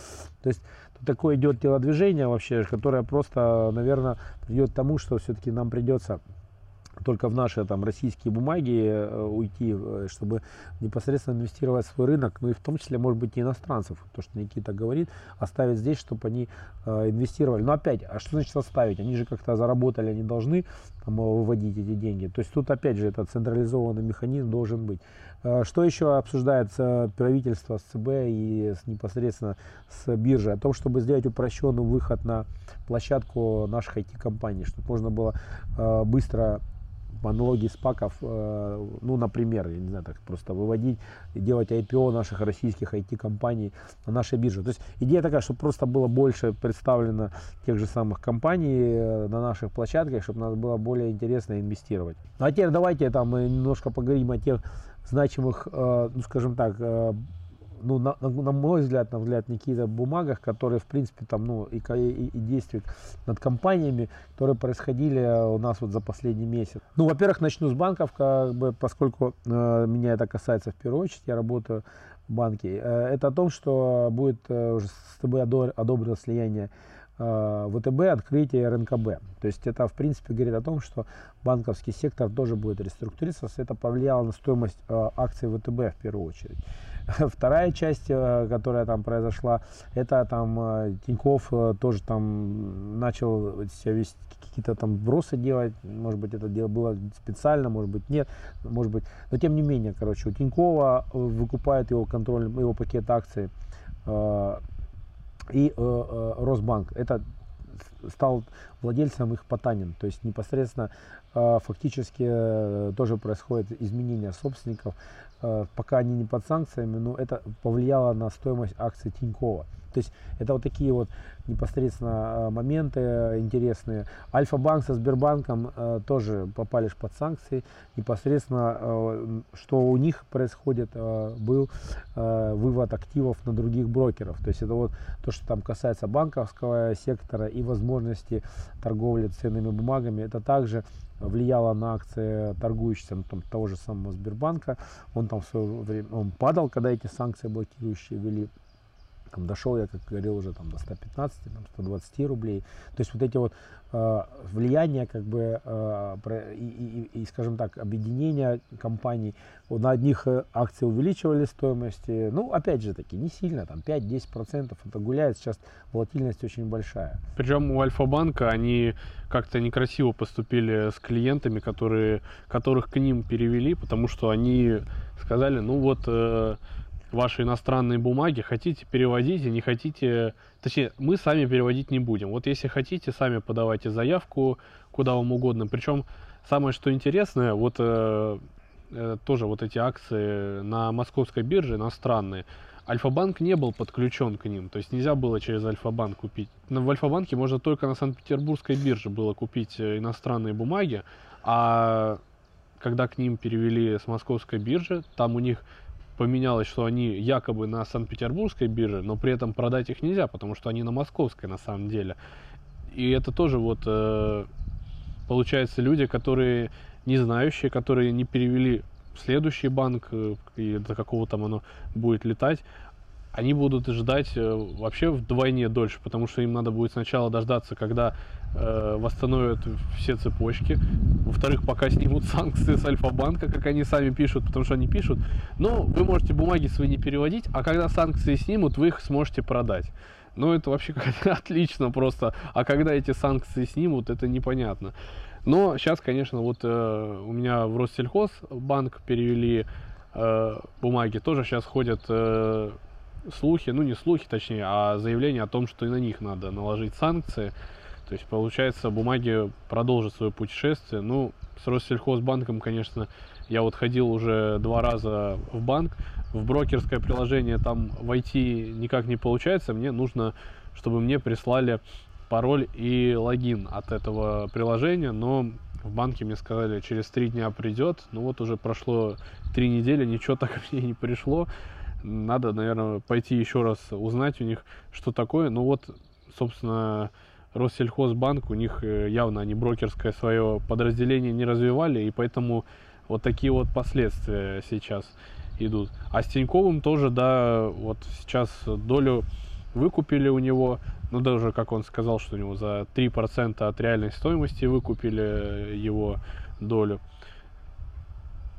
То есть такое идет телодвижение вообще, которое просто, наверное, придет к тому, что все-таки нам придется только в наши там, российские бумаги э, уйти, э, чтобы непосредственно инвестировать в свой рынок, ну и в том числе, может быть, и иностранцев, то, что Никита говорит, оставить здесь, чтобы они э, инвестировали. Но опять, а что значит оставить? Они же как-то заработали, они должны там, выводить эти деньги. То есть тут опять же этот централизованный механизм должен быть. Что еще обсуждается правительство с ЦБ и с, непосредственно с биржей? О том, чтобы сделать упрощенный выход на площадку наших IT-компаний, чтобы можно было быстро аналогии спаков, э, ну, например, я не знаю, так просто выводить делать IPO наших российских IT-компаний на нашей бирже. То есть идея такая, чтобы просто было больше представлено тех же самых компаний э, на наших площадках, чтобы нас было более интересно инвестировать. Ну, а теперь давайте там немножко поговорим о тех значимых, э, ну, скажем так, ну, на, на, на мой взгляд, на взгляд Никита, бумагах, которые, в принципе, там, ну, и, и, и действия над компаниями, которые происходили у нас вот за последний месяц. Ну, во-первых, начну с банков, как бы, поскольку э, меня это касается в первую очередь, я работаю в банке. Э, это о том, что будет э, уже с тобой одобрено слияние э, ВТБ, открытие РНКБ. То есть это, в принципе, говорит о том, что банковский сектор тоже будет реструктурироваться. Это повлияло на стоимость э, акций ВТБ в первую очередь. Вторая часть, э, которая там произошла, это там э, Тиньков э, тоже там начал себя вести какие-то там вбросы делать, может быть это дело было специально, может быть нет, может быть, но тем не менее, короче, у Тинькова выкупает его контроль, его пакет акций и Росбанк. Это стал владельцем их Потанин. То есть непосредственно фактически тоже происходит изменение собственников. Э, пока они не под санкциями, но это повлияло на стоимость акций Тинькова. То есть это вот такие вот непосредственно э, моменты интересные. Альфа-банк со Сбербанком э, тоже попали под санкции. Непосредственно, что у них происходит, был вывод активов на других брокеров. То есть это вот то, что там касается банковского сектора и возможности торговли ценными бумагами. Это также влияло на акции торгующихся ну, там, того же самого Сбербанка. Он там в свое время он падал, когда эти санкции блокирующие вели. Там дошел я, как говорил, уже там, до 115, там, 120 рублей. То есть вот эти вот э, влияния, как бы, э, и, и, и, скажем так, объединения компаний, на одних э, акции увеличивали стоимости, ну, опять же таки, не сильно, там 5-10% это гуляет, сейчас волатильность очень большая.
Причем у Альфа-банка они как-то некрасиво поступили с клиентами, которые, которых к ним перевели, потому что они сказали, ну вот... Э, ваши иностранные бумаги, хотите переводите, не хотите, точнее, мы сами переводить не будем. Вот если хотите, сами подавайте заявку куда вам угодно. Причем самое что интересное, вот э, э, тоже вот эти акции на московской бирже иностранные, Альфа-банк не был подключен к ним, то есть нельзя было через Альфа-банк купить. Но в Альфа-банке можно только на Санкт-Петербургской бирже было купить э, иностранные бумаги, а когда к ним перевели с московской биржи, там у них поменялось, что они якобы на Санкт-Петербургской бирже, но при этом продать их нельзя, потому что они на московской на самом деле. И это тоже вот э, получается люди, которые не знающие, которые не перевели следующий банк, э, и до какого там оно будет летать, они будут ждать э, вообще вдвойне дольше, потому что им надо будет сначала дождаться, когда э, восстановят все цепочки. Во-вторых, пока снимут санкции с Альфа-банка, как они сами пишут, потому что они пишут. Но вы можете бумаги свои не переводить, а когда санкции снимут, вы их сможете продать. Ну, это вообще отлично просто. А когда эти санкции снимут, это непонятно. Но сейчас, конечно, вот э, у меня в Россельхоз банк перевели э, бумаги. Тоже сейчас ходят э, слухи, ну не слухи точнее, а заявления о том, что и на них надо наложить санкции. То есть, получается, бумаги продолжат свое путешествие. Ну, с Россельхозбанком, конечно, я вот ходил уже два раза в банк. В брокерское приложение там войти никак не получается. Мне нужно, чтобы мне прислали пароль и логин от этого приложения, но в банке мне сказали, через три дня придет. Ну вот уже прошло три недели, ничего так мне не пришло. Надо, наверное, пойти еще раз узнать у них, что такое. Ну вот, собственно, Россельхозбанк, у них э, явно они брокерское свое подразделение не развивали, и поэтому вот такие вот последствия сейчас идут. А с Тиньковым тоже, да, вот сейчас долю выкупили у него, ну даже, как он сказал, что у него за 3% от реальной стоимости выкупили его долю.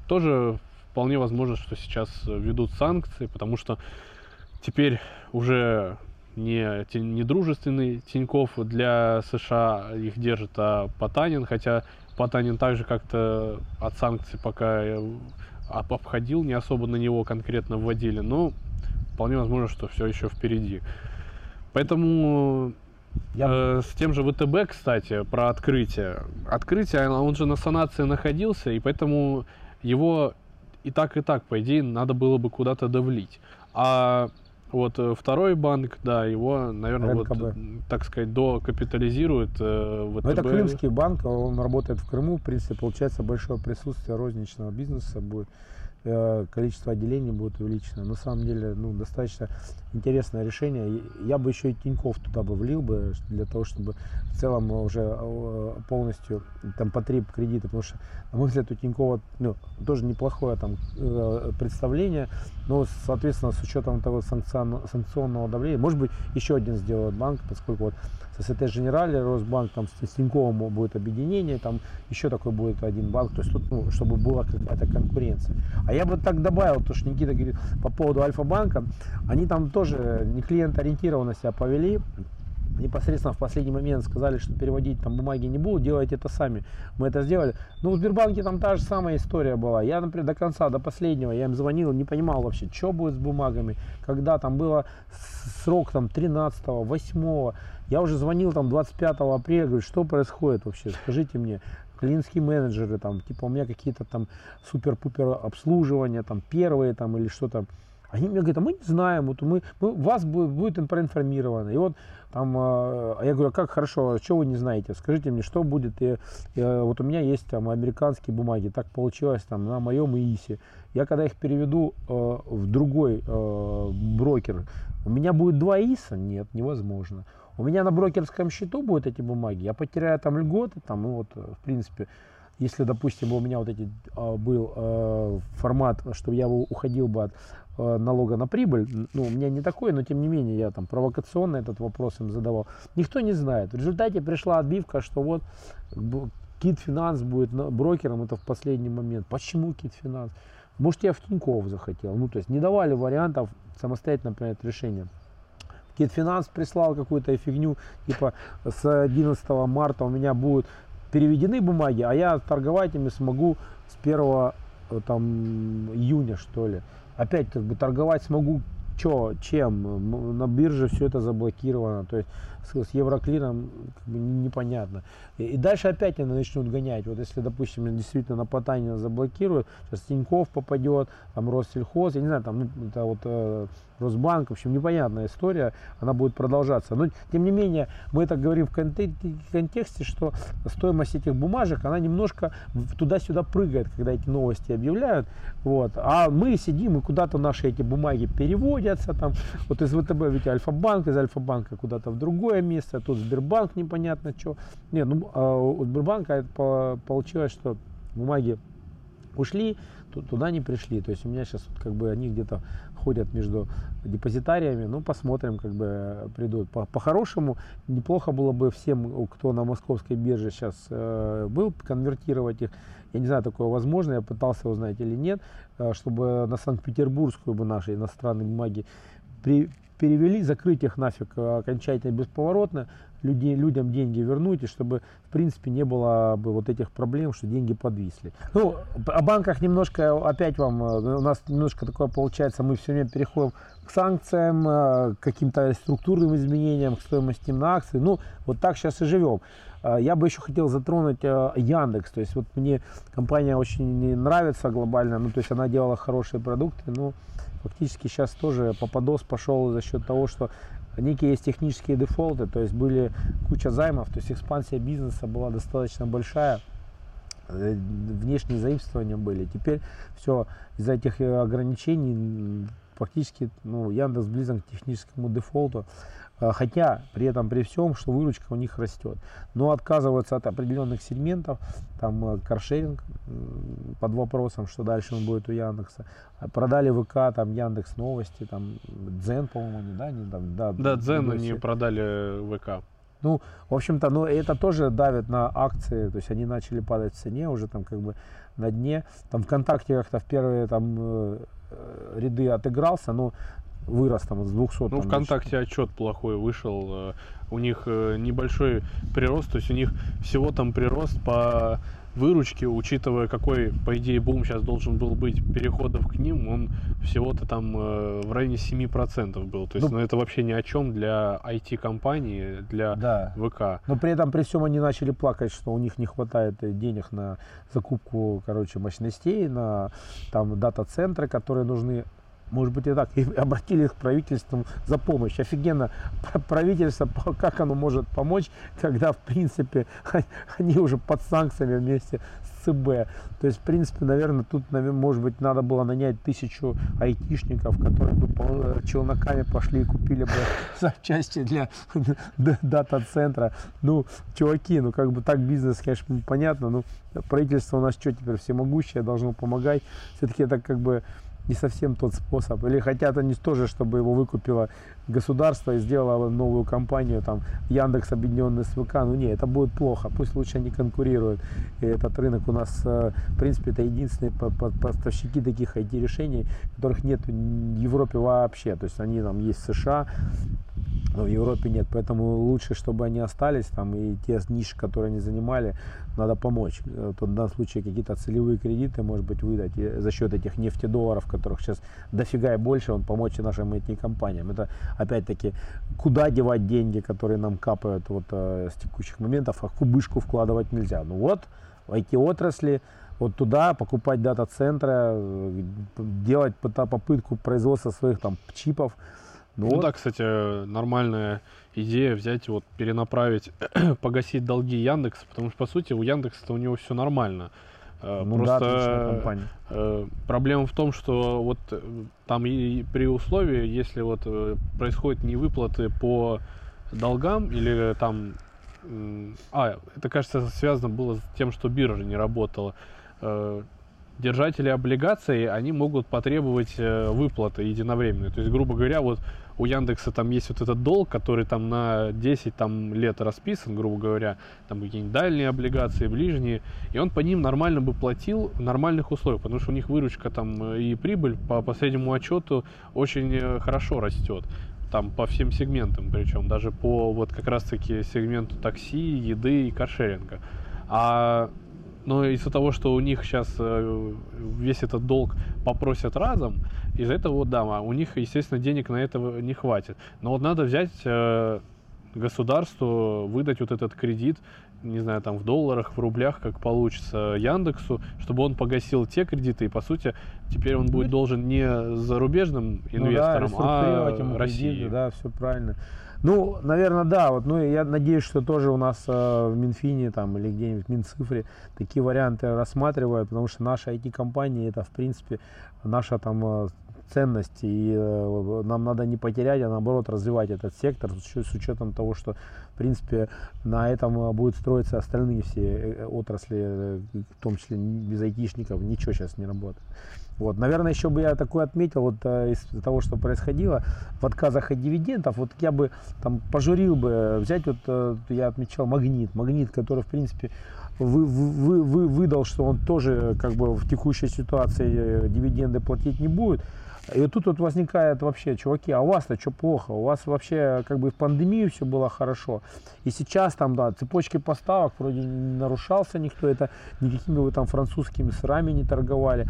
Тоже вполне возможно, что сейчас ведут санкции, потому что теперь уже не, не дружественный Тиньков для США их держит, а Потанин, хотя Потанин также как-то от санкций пока обходил, не особо на него конкретно вводили, но вполне возможно, что все еще впереди. Поэтому я... Э, с тем же ВТБ, кстати, про открытие. Открытие, он же на санации находился, и поэтому его и так, и так, по идее, надо было бы куда-то давлить. А вот э, второй банк, да, его, наверное, РНКБ. вот, так сказать, докапитализирует э, ВТБ.
Но это крымский банк, он работает в Крыму, в принципе, получается большое присутствие розничного бизнеса будет. Э, количество отделений будет увеличено. На самом деле, ну, достаточно интересное решение. Я бы еще и Тиньков туда бы влил бы, для того, чтобы в целом уже э, полностью там потреб кредита, потому что, на мой взгляд, у Тинькова ну, тоже неплохое там э, представление, но, соответственно, с учетом того санкционного давления, может быть, еще один сделает банк, поскольку вот СТ Женерале, Росбанк, там с Тиньковым будет объединение, там еще такой будет один банк, то есть тут, ну, чтобы была какая-то конкуренция. А я бы так добавил, то, что Никита говорит по поводу Альфа-банка, они там тоже не клиент-ориентированно себя повели, непосредственно в последний момент сказали, что переводить там бумаги не будут, делайте это сами. Мы это сделали. Но в Сбербанке там та же самая история была. Я, например, до конца, до последнего, я им звонил, не понимал вообще, что будет с бумагами, когда там было срок там 13 8 я уже звонил там 25 апреля, говорю, что происходит вообще, скажите мне. Клиентские менеджеры, там, типа у меня какие-то там супер-пупер обслуживания, там первые там или что-то. Они мне говорят, а мы не знаем, вот мы, мы вас будет, будет проинформировано. И вот там, а я говорю, а как хорошо, что вы не знаете? Скажите мне, что будет? И, и, вот у меня есть там американские бумаги, так получилось там на моем ИИСе. Я когда их переведу э, в другой э, брокер, у меня будет два ИИСа? Нет, невозможно. У меня на брокерском счету будут эти бумаги, я потеряю там льготы, там, ну вот, э, в принципе, если, допустим, у меня вот эти а, был а, формат, что я уходил бы от а, налога на прибыль, ну, у меня не такой, но тем не менее я там провокационно этот вопрос им задавал. Никто не знает. В результате пришла отбивка, что вот Кит Финанс будет брокером, это в последний момент. Почему Кит Финанс? Может, я в Тинькофф захотел. Ну, то есть не давали вариантов самостоятельно принять решение. Китфинанс прислал какую-то фигню, типа с 11 марта у меня будут переведены бумаги, а я торговать ими смогу с 1 э, там, июня, что ли. Опять торговать смогу чё, чем? На бирже все это заблокировано. То есть с, с Евроклиром как бы непонятно. И, и дальше опять они начнут гонять. Вот если, допустим, действительно на Потанина заблокируют, сейчас Тиньков попадет, там Россельхоз, я не знаю, там ну, это вот э, Росбанк, в общем, непонятная история, она будет продолжаться. Но, тем не менее, мы это говорим в контексте, что стоимость этих бумажек, она немножко туда-сюда прыгает, когда эти новости объявляют. Вот. А мы сидим, и куда-то наши эти бумаги переводятся. Там, вот из ВТБ ведь Альфа-банк, из Альфа-банка куда-то в другое место, тут Сбербанк непонятно что. Нет, ну, а у Сбербанка это получилось, что бумаги ушли, туда не пришли. То есть у меня сейчас вот как бы они где-то ходят между депозитариями, ну посмотрим, как бы придут. По- по-хорошему, неплохо было бы всем, кто на московской бирже сейчас э, был, конвертировать их. Я не знаю, такое возможно, я пытался узнать или нет, э, чтобы на Санкт-Петербургскую бы наши иностранные бумаги при, перевели, закрыть их нафиг э, окончательно бесповоротно, людей, людям деньги вернуть, и чтобы, в принципе, не было бы вот этих проблем, что деньги подвисли. Ну, о банках немножко, опять вам, э, у нас немножко такое получается, мы все время переходим к санкциям, э, к каким-то структурным изменениям, к стоимости на акции. Ну, вот так сейчас и живем. Э, я бы еще хотел затронуть Яндекс. То есть вот мне компания очень нравится глобально. Ну, то есть она делала хорошие продукты. Но фактически сейчас тоже Попадос пошел за счет того, что некие есть технические дефолты, то есть были куча займов, то есть экспансия бизнеса была достаточно большая, э, внешние заимствования были. Теперь все из-за этих э, ограничений фактически ну, Яндекс близок к техническому дефолту. А, хотя при этом при всем, что выручка у них растет. Но отказываются от определенных сегментов, там э, каршеринг под вопросом, что дальше он будет у Яндекса. А продали ВК, там Яндекс Новости, там Дзен, по-моему, да? Не, там,
да, да, Дзен они продали ВК.
Ну, в общем-то, ну, это тоже давит на акции, то есть они начали падать в цене уже там как бы на дне. Там ВКонтакте как-то в первые там э, э, ряды отыгрался, но вырос там с 200.
Ну,
там,
ВКонтакте значит. отчет плохой вышел. Э, у них э, небольшой прирост, то есть у них всего там прирост по выручке, учитывая, какой, по идее, бум сейчас должен был быть переходов к ним, он всего-то там э, в районе 7% был. То есть, ну, ну это вообще ни о чем для IT-компании, для да. ВК.
Но при этом, при всем, они начали плакать, что у них не хватает денег на закупку, короче, мощностей, на там дата-центры, которые нужны может быть и так, и обратились к правительству за помощь. Офигенно, правительство, как оно может помочь, когда, в принципе, они уже под санкциями вместе с ЦБ. То есть, в принципе, наверное, тут, может быть, надо было нанять тысячу айтишников, которые бы челноками пошли и купили бы запчасти для дата-центра. Ну, чуваки, ну, как бы так бизнес, конечно, понятно, но правительство у нас что теперь, всемогущее, должно помогать. Все-таки это как бы не совсем тот способ. Или хотят они тоже, чтобы его выкупило государство и сделало новую компанию, там, Яндекс объединенный с ВК. Ну не, это будет плохо. Пусть лучше они конкурируют. И этот рынок у нас, э, в принципе, это единственные поставщики таких IT-решений, которых нет в Европе вообще. То есть они там есть в США, но в Европе нет. Поэтому лучше, чтобы они остались там и те ниши, которые они занимали, надо помочь. Э, в данном случае какие-то целевые кредиты, может быть, выдать и за счет этих нефтедолларов, которых сейчас дофига и больше, он помочь и нашим IT-компаниям. Это, опять-таки, куда девать деньги, которые нам капают вот э, с текущих моментов, а кубышку вкладывать нельзя. Ну вот, в IT-отрасли, вот туда покупать дата-центры, э, делать попытку производства своих там чипов,
ну, ну вот. да, кстати, нормальная идея взять вот перенаправить, погасить долги Яндекса, потому что по сути у Яндекса у него все нормально. Э, ну, Просто да, э, проблема в том, что вот э, там и при условии, если вот происходят невыплаты по долгам или там, а это кажется связано было с тем, что биржа не работала держатели облигаций, они могут потребовать выплаты единовременные. То есть, грубо говоря, вот у Яндекса там есть вот этот долг, который там на 10 там, лет расписан, грубо говоря, там какие-нибудь дальние облигации, ближние, и он по ним нормально бы платил в нормальных условиях, потому что у них выручка там э, и прибыль по последнему отчету очень э, хорошо растет там по всем сегментам, причем даже по вот как раз таки сегменту такси, еды и каршеринга. А но из-за того, что у них сейчас э, весь этот долг попросят разом, из-за этого, да, у них, естественно, денег на это не хватит. Но вот надо взять, э, государству выдать вот этот кредит, не знаю, там в долларах, в рублях, как получится Яндексу, чтобы он погасил те кредиты, и по сути теперь он будет должен не зарубежным инвесторам,
ну, да,
а России.
Кредиты, да, все правильно. Ну, наверное, да. Вот, ну, я надеюсь, что тоже у нас э, в Минфине там, или где-нибудь в Минцифре такие варианты рассматривают, потому что наша IT-компания это, в принципе, наша там э, ценность, и э, нам надо не потерять, а наоборот развивать этот сектор с, с учетом того, что в принципе на этом э, будут строиться остальные все э, отрасли, в том числе без айтишников, ничего сейчас не работает. Вот, наверное, еще бы я такое отметил, вот из того, что происходило в отказах от дивидендов, вот я бы там пожурил бы, взять вот, я отмечал магнит, магнит, который, в принципе, вы, вы, вы, выдал, что он тоже как бы в текущей ситуации дивиденды платить не будет. И вот тут вот возникает вообще, чуваки, а у вас-то что плохо? У вас вообще как бы в пандемию все было хорошо. И сейчас там, да, цепочки поставок вроде не нарушался никто, это никакими вы там французскими сырами не торговали.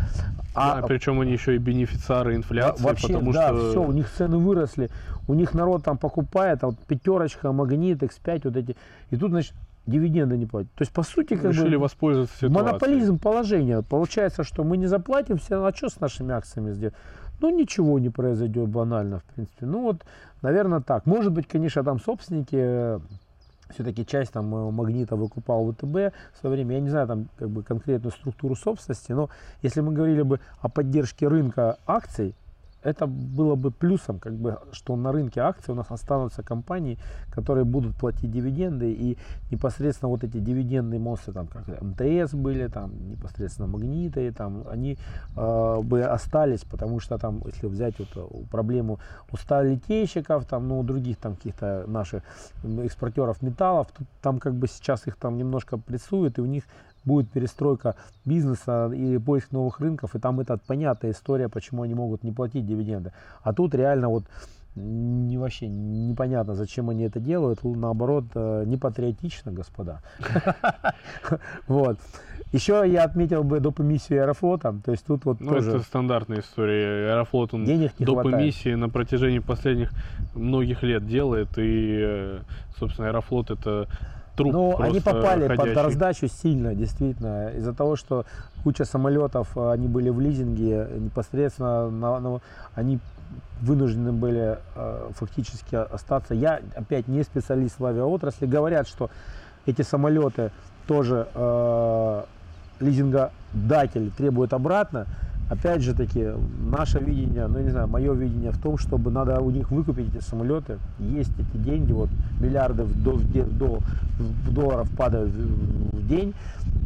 А, да, причем они еще и бенефициары инфляции,
вообще,
потому
да,
что...
все, у них цены выросли, у них народ там покупает, а вот пятерочка, магнит, X5, вот эти. И тут, значит, дивиденды не платят. То есть, по сути, как
Решили
бы,
воспользоваться ситуацией.
монополизм положения. Получается, что мы не заплатим, все, а что с нашими акциями сделать? Ну ничего не произойдет банально, в принципе. Ну вот, наверное, так. Может быть, конечно, там собственники э, все-таки часть там магнита выкупал ВТБ в свое время. Я не знаю там как бы конкретную структуру собственности, но если мы говорили бы о поддержке рынка акций, это было бы плюсом, как бы, что на рынке акций у нас останутся компании, которые будут платить дивиденды, и непосредственно вот эти дивидендные монстры, там, как МТС были, там, непосредственно Магниты, там, они э, бы остались, потому что там, если взять вот э, проблему у сталелитейщиков, там, ну, у других там каких-то наших экспортеров металлов, тут, там как бы сейчас их там немножко прессуют, и у них будет перестройка бизнеса и поиск новых рынков, и там это понятная история, почему они могут не платить дивиденды. А тут реально вот не вообще непонятно, зачем они это делают. Наоборот, э, не патриотично, господа. Вот. Еще я отметил бы доп. эмиссию Аэрофлота. То есть тут вот
ну,
тоже...
это стандартная история. Аэрофлот, он
Денег не
доп. эмиссии на протяжении последних многих лет делает. И, э, собственно, Аэрофлот это труп
Ну, они попали
ходячий.
под раздачу сильно, действительно, из-за того, что куча самолетов, э, они были в лизинге, непосредственно на, на, они вынуждены были э, фактически остаться. Я опять не специалист в авиаотрасли, говорят, что эти самолеты тоже э, лизингодатель требует обратно, опять же таки, наше видение, ну не знаю, мое видение в том, чтобы надо у них выкупить эти самолеты, есть эти деньги, вот миллиарды в, до, в, до, в долларов падают в день,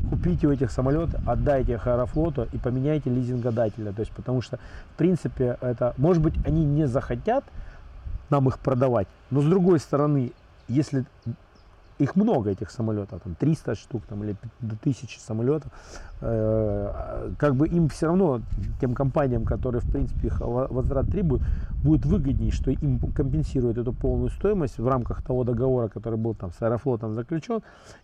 купите у этих самолеты, отдайте их Аэрофлоту и поменяйте лизингодателя, то есть потому что в принципе это, может быть, они не захотят нам их продавать, но с другой стороны, если их много этих самолетов, там 300 штук там, или до 1000 самолетов, э, как бы им все равно, тем компаниям, которые в принципе их возврат требуют, будет выгоднее, что им компенсируют эту полную стоимость в рамках того договора, который был там с Аэрофлотом заключен,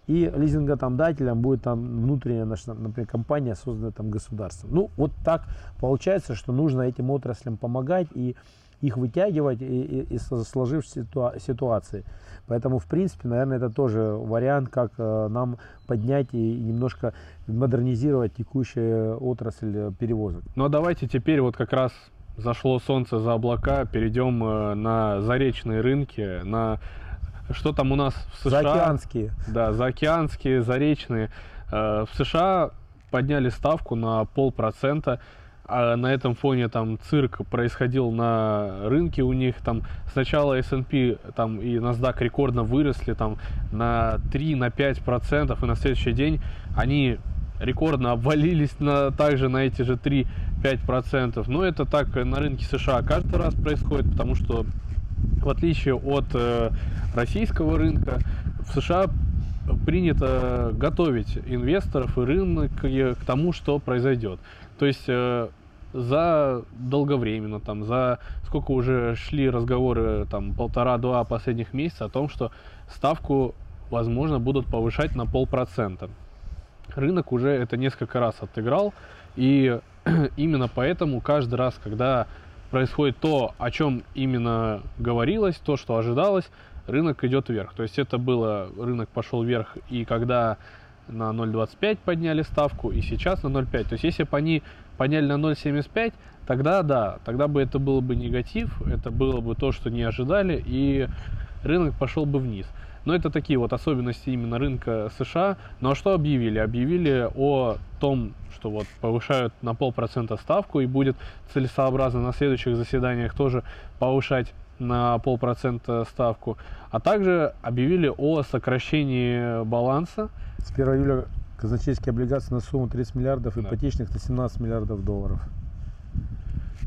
и лизингодателям будет там внутренняя, наша, например, компания, созданная там государством. Ну, вот так получается, что нужно этим отраслям помогать и их вытягивать из сложившейся ситуации. Поэтому, в принципе, наверное, это тоже вариант, как э, нам поднять и немножко модернизировать текущую отрасль э, перевозок.
Ну а давайте теперь вот как раз зашло солнце за облака, перейдем э, на заречные рынки, на что там у нас в США?
Заокеанские.
Да, заокеанские, заречные. В США подняли ставку на полпроцента а на этом фоне там цирк происходил на рынке у них там сначала S&P там и NASDAQ рекордно выросли там на 3 на 5 процентов и на следующий день они рекордно обвалились на также на эти же 3-5 процентов но это так на рынке США каждый раз происходит потому что в отличие от э, российского рынка в США принято готовить инвесторов и рынок к тому, что произойдет. То есть э, за долговременно, там, за сколько уже шли разговоры, там, полтора-два последних месяца о том, что ставку, возможно, будут повышать на полпроцента. Рынок уже это несколько раз отыграл, и именно поэтому каждый раз, когда происходит то, о чем именно говорилось, то, что ожидалось, рынок идет вверх. То есть это было, рынок пошел вверх и когда на 0,25 подняли ставку, и сейчас на 0,5. То есть если бы они подняли на 0,75, тогда да, тогда бы это было бы негатив, это было бы то, что не ожидали, и рынок пошел бы вниз. Но это такие вот особенности именно рынка США. Ну а что объявили? Объявили о том, что вот повышают на полпроцента ставку и будет целесообразно на следующих заседаниях тоже повышать на полпроцента ставку. А также объявили о сокращении баланса.
С 1 июля казначейские облигации на сумму 30 миллиардов, ипотечных на 17 миллиардов долларов.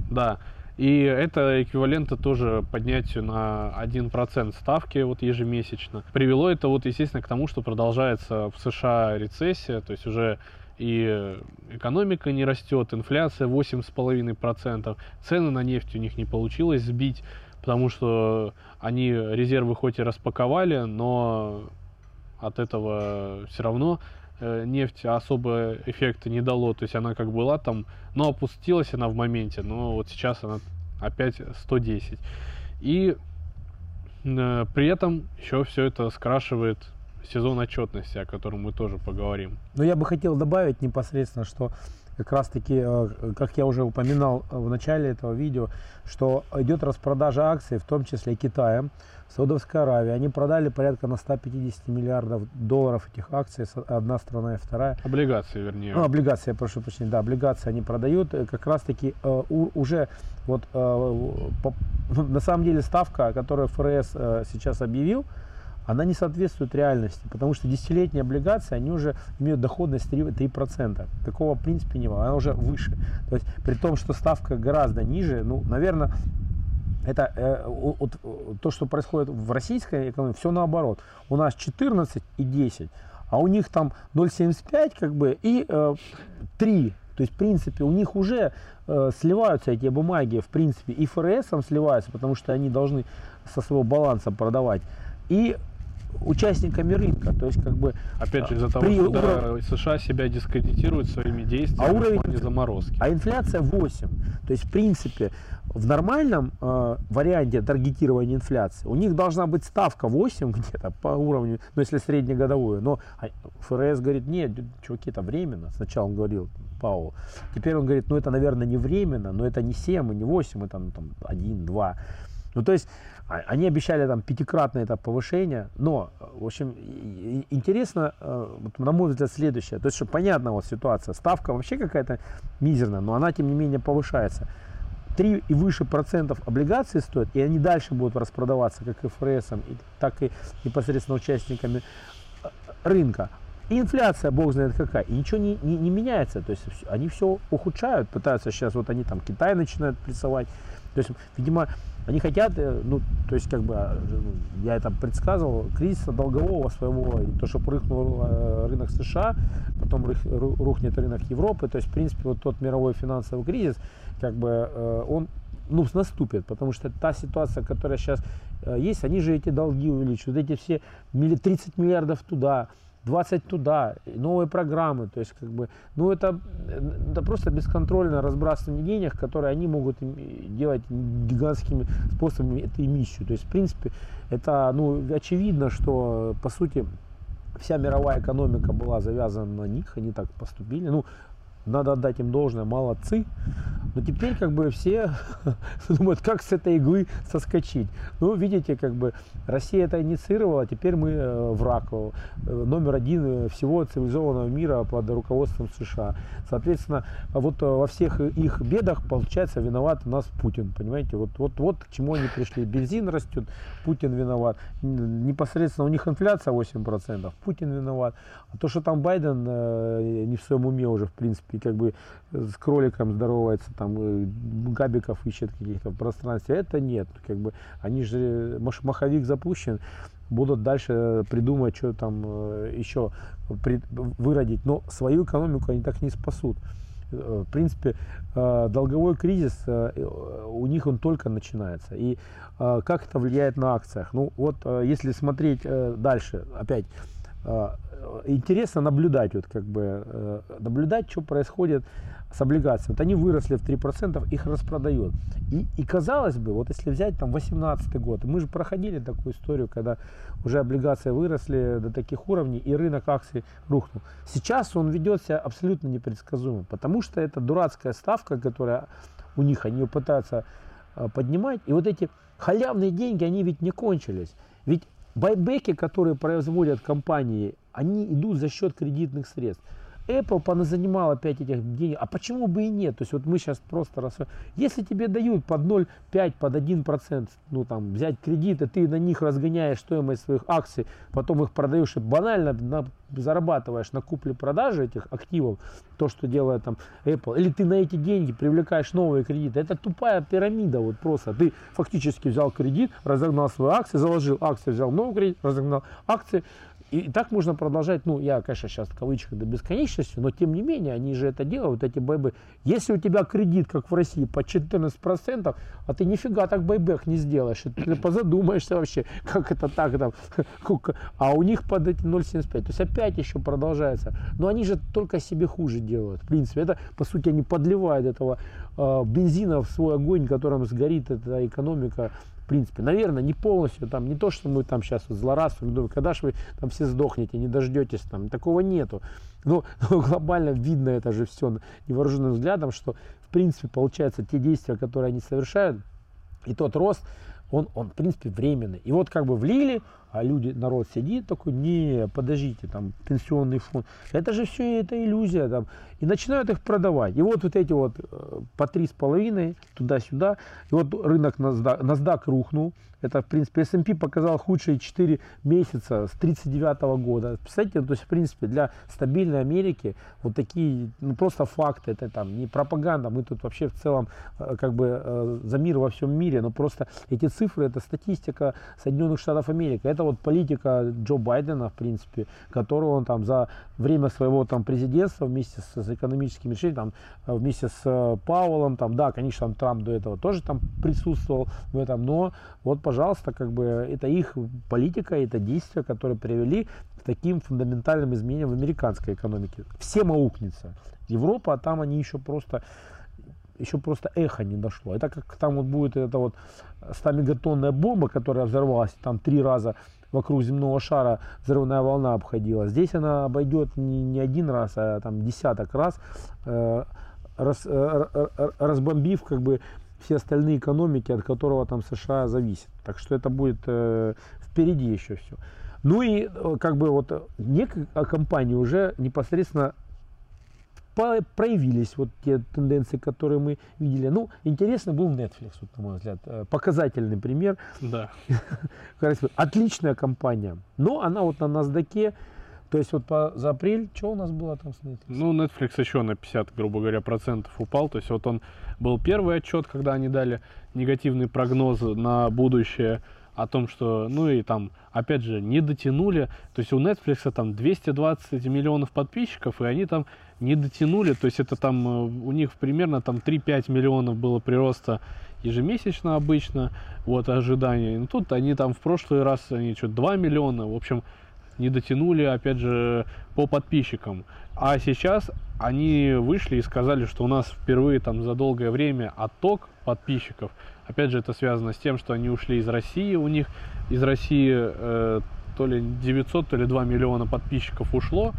Да. И это эквивалентно тоже поднятию на 1% ставки вот ежемесячно. Привело это вот, естественно, к тому, что продолжается в США рецессия, то есть уже и экономика не растет, инфляция 8,5%, цены на нефть у них не получилось сбить, потому что они резервы хоть и распаковали, но от этого все равно нефть особо эффекта не дало. То есть она как была там, но опустилась она в моменте, но вот сейчас она опять 110. И э, при этом еще все это скрашивает сезон отчетности, о котором мы тоже поговорим.
Но я бы хотел добавить непосредственно, что как раз таки, э, как я уже упоминал в начале этого видео, что идет распродажа акций, в том числе Китаем, Саудовской Аравии. Они продали порядка на 150 миллиардов долларов этих акций, одна страна и вторая.
Облигации, вернее.
Ну, облигации, я прошу прощения, да, облигации они продают. Э, как раз таки э, уже вот на самом деле ставка, которую ФРС сейчас объявил, она не соответствует реальности, потому что десятилетние облигации, они уже имеют доходность 3%. 3%. Такого в принципе не было, она уже выше. То есть при том, что ставка гораздо ниже, ну, наверное, это э, вот, то, что происходит в российской экономике, все наоборот. У нас 14 и 10, а у них там 0,75 как бы и э, 3. То есть, в принципе, у них уже э, сливаются эти бумаги, в принципе, и ФРС сливаются, потому что они должны со своего баланса продавать. И участниками рынка. То есть, как бы,
Опять же, из-за того, что уров... США себя дискредитируют своими действиями а уровень... в заморозки.
А инфляция 8. То есть, в принципе, в нормальном э, варианте таргетирования инфляции у них должна быть ставка 8 где-то по уровню, ну, если среднегодовую. Но ФРС говорит, нет, чуваки, это временно. Сначала он говорил, Паул. Теперь он говорит, ну, это, наверное, не временно, но это не 7 и не 8, это ну, там, 1, 2. Ну, то есть а, они обещали там пятикратное это повышение, но, в общем, интересно, э, на мой взгляд, следующее. То есть, что понятна вот ситуация. Ставка вообще какая-то мизерная, но она, тем не менее, повышается. 3 и выше процентов облигаций стоят, и они дальше будут распродаваться как ФРС, так и непосредственно участниками э, рынка. И инфляция, бог знает какая, и ничего не, не, не меняется. То есть они все ухудшают, пытаются сейчас, вот они там Китай начинают прессовать. То есть, видимо, они хотят, э, ну, то есть, как бы, а, ну, я это предсказывал, кризиса долгового своего, и то, что рухнул э, рынок США, потом рухнет рынок Европы, то есть, в принципе, вот тот мировой финансовый кризис, как бы, э, он ну, наступит, потому что та ситуация, которая сейчас есть, они же эти долги увеличивают, эти все 30 миллиардов туда, 20 туда, новые программы, то есть как бы, ну это, это просто бесконтрольное разбрасывание денег, которые они могут делать гигантскими способами, это эмиссию. То есть в принципе это, ну очевидно, что по сути вся мировая экономика была завязана на них, они так поступили. Ну, надо отдать им должное, молодцы. Но теперь как бы все думают, как с этой иглы соскочить. Ну, видите, как бы Россия это инициировала, теперь мы э, враг э, номер один всего цивилизованного мира под руководством США. Соответственно, вот э, во всех их бедах, получается, виноват у нас Путин, понимаете? Вот, вот, вот к чему они пришли. Бензин растет, Путин виноват. Непосредственно у них инфляция 8%, Путин виноват. А то, что там Байден не в своем уме уже, в принципе, как бы с кроликом здоровается, там э, габиков ищет каких-то в пространстве. Это нет. Как бы они же маховик запущен, будут дальше придумать, что там э, еще выродить. Но свою экономику они так не спасут. Э, в принципе, долговой кризис у них он только начинается. И как это влияет на акциях? Ну вот, если смотреть дальше, опять, интересно наблюдать, вот как бы, э, наблюдать, что происходит с облигациями. Вот они выросли в 3%, их распродают. И, и казалось бы, вот если взять там 18 год, мы же проходили такую историю, когда уже облигации выросли до таких уровней, и рынок акций рухнул. Сейчас он ведет себя абсолютно непредсказуемо, потому что это дурацкая ставка, которая у них, они ее пытаются э, поднимать. И вот эти халявные деньги, они ведь не кончились. Ведь байбеки, которые производят компании, они идут за счет кредитных средств. Apple поназанимал опять этих денег. А почему бы и нет? То есть вот мы сейчас просто раз... Если тебе дают под 0,5, под 1%, ну там взять кредиты, ты на них разгоняешь стоимость своих акций, потом их продаешь и банально на, зарабатываешь на купле-продаже этих активов, то, что делает там Apple, или ты на эти деньги привлекаешь новые кредиты. Это тупая пирамида вот просто. Ты фактически взял кредит, разогнал свои акции, заложил акции, взял новый кредит, разогнал акции, и так можно продолжать, ну, я, конечно, сейчас в кавычках до бесконечности, но тем не менее, они же это делают, эти бэйбы. Если у тебя кредит, как в России, по 14%, а ты нифига так buyback не сделаешь, ты позадумаешься вообще, как это так там, а у них под эти 0,75, то есть опять еще продолжается. Но они же только себе хуже делают, в принципе. Это, по сути, они подливают этого э, бензина в свой огонь, которым сгорит эта экономика в принципе. Наверное, не полностью, там, не то, что мы там сейчас вот злорадствуем, думаем, когда же вы там все сдохнете, не дождетесь, там, такого нету. Но, но глобально видно это же все невооруженным взглядом, что, в принципе, получается, те действия, которые они совершают, и тот рост, он, он, в принципе, временный. И вот как бы влили, а люди, народ сидит такой, не, подождите, там, пенсионный фонд, это же все это иллюзия, там, и начинают их продавать. И вот вот эти вот э, по три с половиной, туда-сюда, и вот рынок NASDAQ, NASDAQ рухнул, это, в принципе, S&P показал худшие 4 месяца с 39 года. Представляете, то есть, в принципе, для стабильной Америки вот такие, ну, просто факты, это там не пропаганда, мы тут вообще в целом э, как бы э, за мир во всем мире, но просто эти цифры, это статистика Соединенных Штатов Америки, это вот политика Джо Байдена, в принципе, которую он там за время своего там президентства вместе с, с экономическими решениями, там, э, вместе с э, Пауэллом, там, да, конечно, там, Трамп до этого тоже там присутствовал в этом, но вот, пожалуйста, как бы это их политика, это действия, которые привели к таким фундаментальным изменениям в американской экономике. Всем аукнется. Европа, а там они еще просто еще просто эхо не дошло. Это как там вот будет эта вот 100 мегатонная бомба, которая взорвалась там три раза вокруг земного шара взрывная волна обходила. Здесь она обойдет не, не один раз, а там десяток раз, э, раз, э, э, разбомбив как бы все остальные экономики, от которого там США зависит. Так что это будет э, впереди еще все. Ну и э, как бы вот некие компании уже непосредственно проявились вот те тенденции, которые мы видели. Ну, интересно был Netflix, вот, на мой взгляд, э, показательный пример.
Да.
Отличная компания, но она вот на NASDAQ, то есть вот по, за апрель, что у нас было там с
Netflix? Ну, Netflix еще на 50, грубо говоря, процентов упал. То есть вот он был первый отчет, когда они дали негативный прогноз на будущее о том, что, ну и там, опять же, не дотянули. То есть у Netflix там 220 миллионов подписчиков, и они там не дотянули, то есть это там э, у них примерно там 3-5 миллионов было прироста ежемесячно обычно, вот ожидания. Ну тут они там в прошлый раз они что 2 миллиона, в общем, не дотянули, опять же, по подписчикам. А сейчас они вышли и сказали, что у нас впервые там за долгое время отток подписчиков. Опять же, это связано с тем, что они ушли из России. У них из России э, то ли 900, то ли 2 миллиона подписчиков ушло.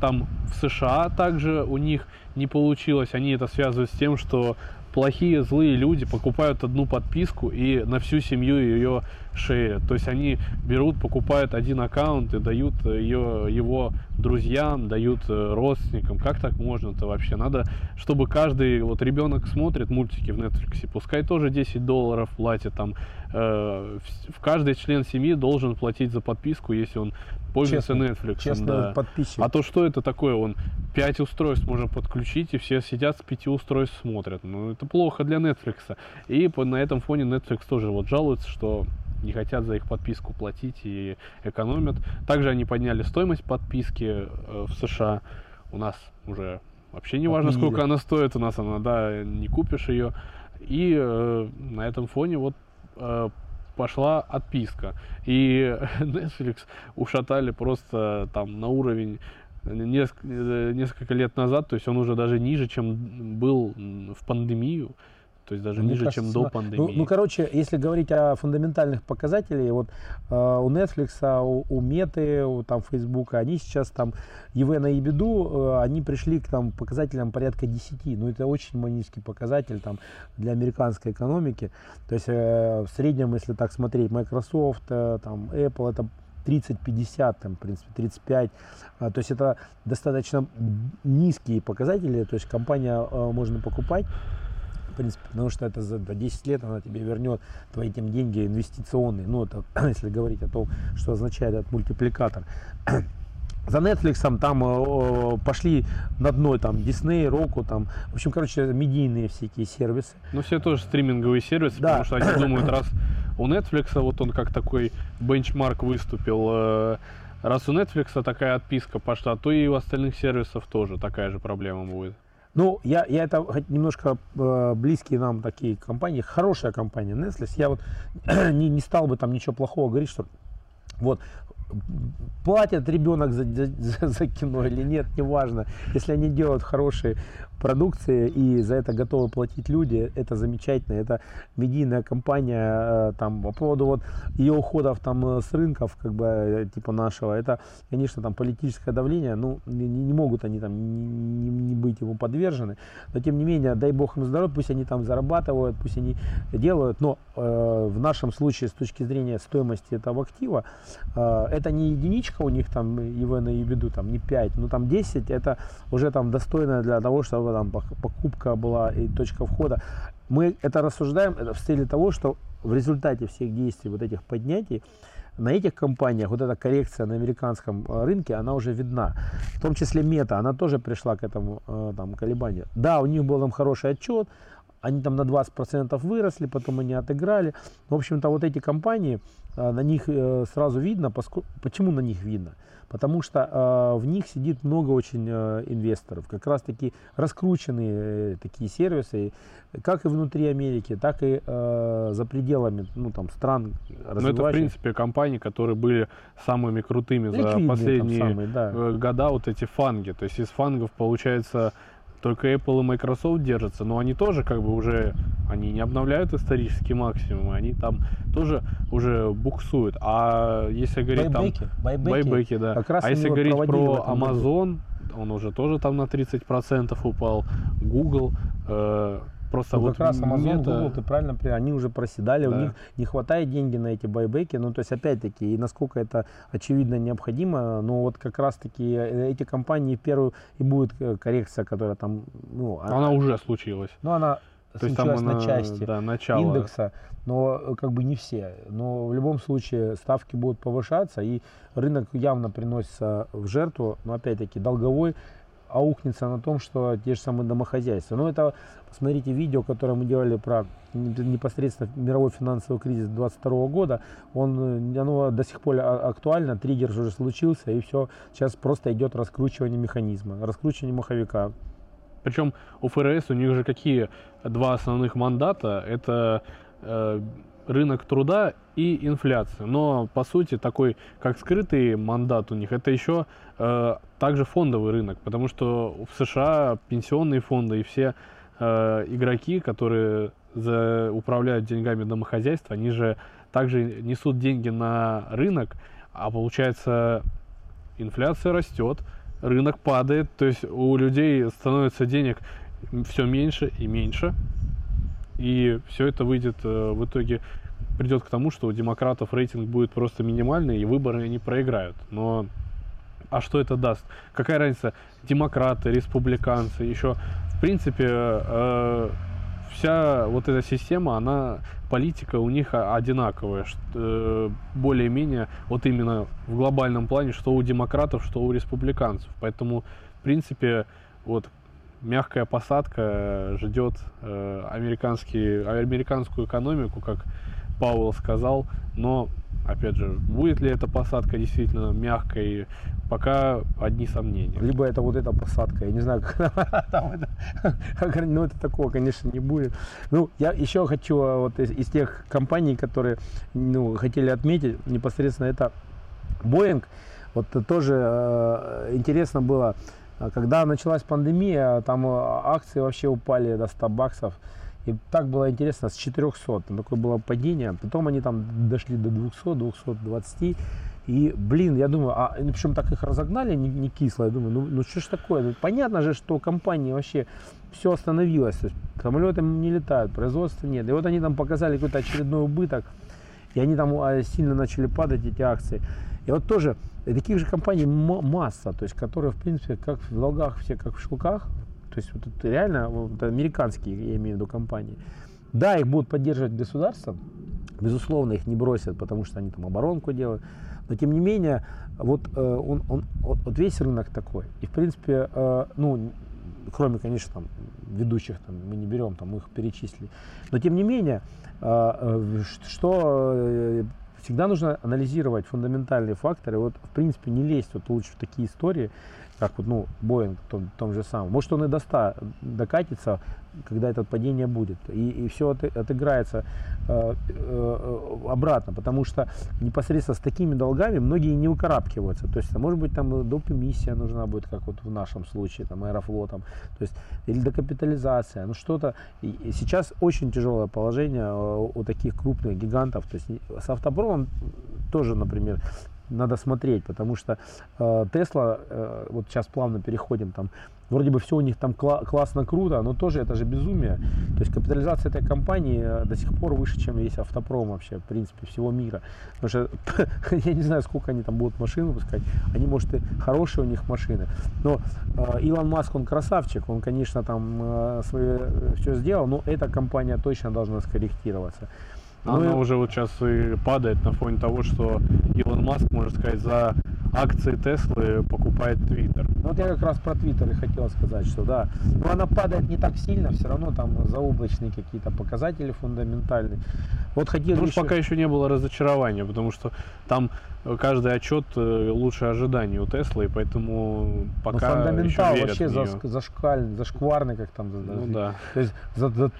Там в США также у них не получилось. Они это связывают с тем, что плохие, злые люди покупают одну подписку и на всю семью ее шерят. То есть они берут, покупают один аккаунт и дают ее, его друзьям, дают э, родственникам. Как так можно-то вообще? Надо, чтобы каждый, вот ребенок смотрит мультики в Netflix, пускай тоже 10 долларов платит там. Э, в каждый член семьи должен платить за подписку, если он пользуется честно, Netflix.
Честно, да. подписчик.
А то что это такое? Он 5 устройств можно подключить, и все сидят с 5 устройств смотрят. Ну, это плохо для Netflix. И на этом фоне Netflix тоже вот жалуется, что не хотят за их подписку платить и экономят. Также они подняли стоимость подписки э, в США. У нас уже вообще не важно, сколько она стоит, у нас она, да, не купишь ее. И э, на этом фоне вот э, пошла отписка. И Netflix ушатали просто там на уровень несколько, несколько лет назад, то есть он уже даже ниже, чем был в пандемию. То есть даже Мне ниже, кажется, чем до пандемии.
Ну, ну, короче, если говорить о фундаментальных показателях, вот э, у Netflix, у, у Меты, у там Facebook, они сейчас там ЕВ на Ебеду, э, они пришли к там показателям порядка 10. Ну, это очень низкий показатель там для американской экономики. То есть э, в среднем, если так смотреть, Microsoft, э, там Apple, это 30-50, там, в принципе, 35. А, то есть это достаточно низкие показатели, то есть компания э, можно покупать принципе, потому что это за 10 лет она тебе вернет твои тем деньги инвестиционные, ну, это если говорить о том, что означает этот мультипликатор. За Netflix там э, пошли на дно там Disney, Roku, там, в общем, короче, медийные всякие сервисы.
Ну, все тоже стриминговые сервисы, да. потому что они думают, раз у Netflix вот он как такой бенчмарк выступил, э, раз у Netflix такая отписка пошла, то и у остальных сервисов тоже такая же проблема будет.
Ну, я, я это немножко э, близкие нам такие компании, хорошая компания Nestle. Я вот не, не стал бы там ничего плохого говорить, что вот платит ребенок за, за, за кино или нет, неважно. Если они делают хорошие продукции и за это готовы платить люди, это замечательно. Это медийная компания, э, там, по поводу вот ее уходов там э, с рынков, как бы, э, типа нашего, это, конечно, там политическое давление, ну, не, не могут они там не, не быть ему подвержены, но тем не менее, дай бог им здоровья, пусть они там зарабатывают, пусть они делают, но э, в нашем случае с точки зрения стоимости этого актива, э, это не единичка у них там, ИВ на ебеду, там не 5, но там 10, это уже там достойно для того, чтобы там покупка была и точка входа. Мы это рассуждаем это в стиле того, что в результате всех действий вот этих поднятий на этих компаниях вот эта коррекция на американском э, рынке, она уже видна. В том числе мета, она тоже пришла к этому э, там, колебанию. Да, у них был там хороший отчет, они там на 20% выросли, потом они отыграли. В общем-то, вот эти компании, э, на них сразу видно, поскольку, почему на них видно? Потому что э, в них сидит много очень э, инвесторов, как раз таки раскрученные э, такие сервисы, как и внутри Америки, так и за пределами ну, там, стран
Но это, в принципе, компании, которые были самыми крутыми за последние самые, да. Года, вот эти фанги. То есть из фангов, получается, только Apple и Microsoft держатся, но они тоже как бы уже, они не обновляют исторические максимумы, они там тоже уже буксуют. А если говорить
байбеки, там...
Байбеки, байбеки да. Как раз а если говорить про Amazon, он уже тоже там на 30% упал, Google, э, Просто
ну, вот как раз Amazon, мета... Google, ты правильно, они уже проседали, да. у них не хватает деньги на эти байбеки, ну, то есть, опять-таки, и насколько это очевидно необходимо, но вот как раз-таки э, эти компании первую и будет э, коррекция, которая там,
ну... Она, она уже случилась.
Ну, она то есть там она, на части да, начало. индекса, но э, как бы не все. Но в любом случае ставки будут повышаться, и рынок явно приносится в жертву, но опять-таки долговой аукнется на том, что те же самые домохозяйства. Но это, посмотрите видео, которое мы делали про непосредственно мировой финансовый кризис 22 года, он, оно до сих пор а, актуально, триггер уже случился, и все, сейчас просто идет раскручивание механизма, раскручивание маховика.
Причем у ФРС у них же какие два основных мандата, это э, рынок труда и инфляция. Но по сути такой, как скрытый мандат у них, это еще э, также фондовый рынок, потому что в США пенсионные фонды и все э, игроки, которые за, управляют деньгами домохозяйства, они же также несут деньги на рынок, а получается инфляция растет, рынок падает, то есть у людей становится денег все меньше и меньше, и все это выйдет э, в итоге придет к тому, что у демократов рейтинг будет просто минимальный, и выборы они проиграют. Но а что это даст? Какая разница? Демократы, республиканцы, еще, в принципе, э, вся вот эта система, она, политика у них одинаковая, э, более-менее, вот именно в глобальном плане, что у демократов, что у республиканцев. Поэтому, в принципе, вот мягкая посадка ждет э, американский, американскую экономику, как Пауэлл сказал, но Опять же, будет ли эта посадка действительно мягкой, пока одни сомнения.
Либо это вот эта посадка, я не знаю, как там это, ну это такого, конечно, не будет. Ну, я еще хочу а, вот из, из тех компаний, которые, ну, хотели отметить, непосредственно это Boeing, вот тоже э, интересно было, когда началась пандемия, там акции вообще упали до 100 баксов. И так было интересно, с 400, там такое было падение. Потом они там дошли до 200, 220. И, блин, я думаю, а ну, причем так их разогнали не, не кисло. Я думаю, ну, ну что ж такое? Ну, понятно же, что компании вообще все остановилось. То есть самолеты не летают, производства нет. И вот они там показали какой-то очередной убыток. И они там а, сильно начали падать, эти акции. И вот тоже таких же компаний масса, то есть которые, в принципе, как в долгах, все как в шелках. То есть вот это реально вот, американские, я имею в виду, компании. Да, их будут поддерживать государство, безусловно, их не бросят, потому что они там оборонку делают. Но тем не менее, вот, э, он, он, вот, вот весь рынок такой. И в принципе, э, ну, кроме, конечно, там, ведущих, там, мы не берем, там, мы их перечислили. Но тем не менее, э, что всегда нужно анализировать фундаментальные факторы. Вот, в принципе, не лезть вот лучше в такие истории, как вот, ну, Боинг том, том же самом. Может, он и до 100 докатится, когда это падение будет. И, и все от, отыграется э, э, обратно, потому что непосредственно с такими долгами многие не выкарабкиваются. То есть, может быть, там доп. эмиссия нужна будет, как вот в нашем случае, там, аэрофлотом, то есть, или докапитализация, ну что-то. Сейчас очень тяжелое положение у, у таких крупных гигантов. То есть, с автопромом тоже, например, надо смотреть, потому что Тесла, э, э, вот сейчас плавно переходим там, вроде бы все у них там кла- классно, круто, но тоже это же безумие. То есть капитализация этой компании э, до сих пор выше, чем весь автопром вообще, в принципе, всего мира. Потому что я не знаю, сколько они там будут машин выпускать, они, может, и хорошие у них машины. Но э, Илон Маск, он красавчик, он, конечно, там э, свое, э, все сделал, но эта компания точно должна скорректироваться.
Ну, Она уже вот сейчас и падает на фоне того, что Илон Маск, можно сказать, за акции Теслы покупает Твиттер.
Ну, вот я как раз про Твиттер и хотел сказать, что да, но она падает не так сильно, все равно там заоблачные какие-то показатели фундаментальные. Вот хотел
ну,
еще...
пока еще не было разочарования, потому что там каждый отчет э, лучше ожиданий у Теслы, и поэтому пока
Но фундаментал
еще
вообще заш, зашкаль, зашкварный, как там.
Ну да.
То есть за, за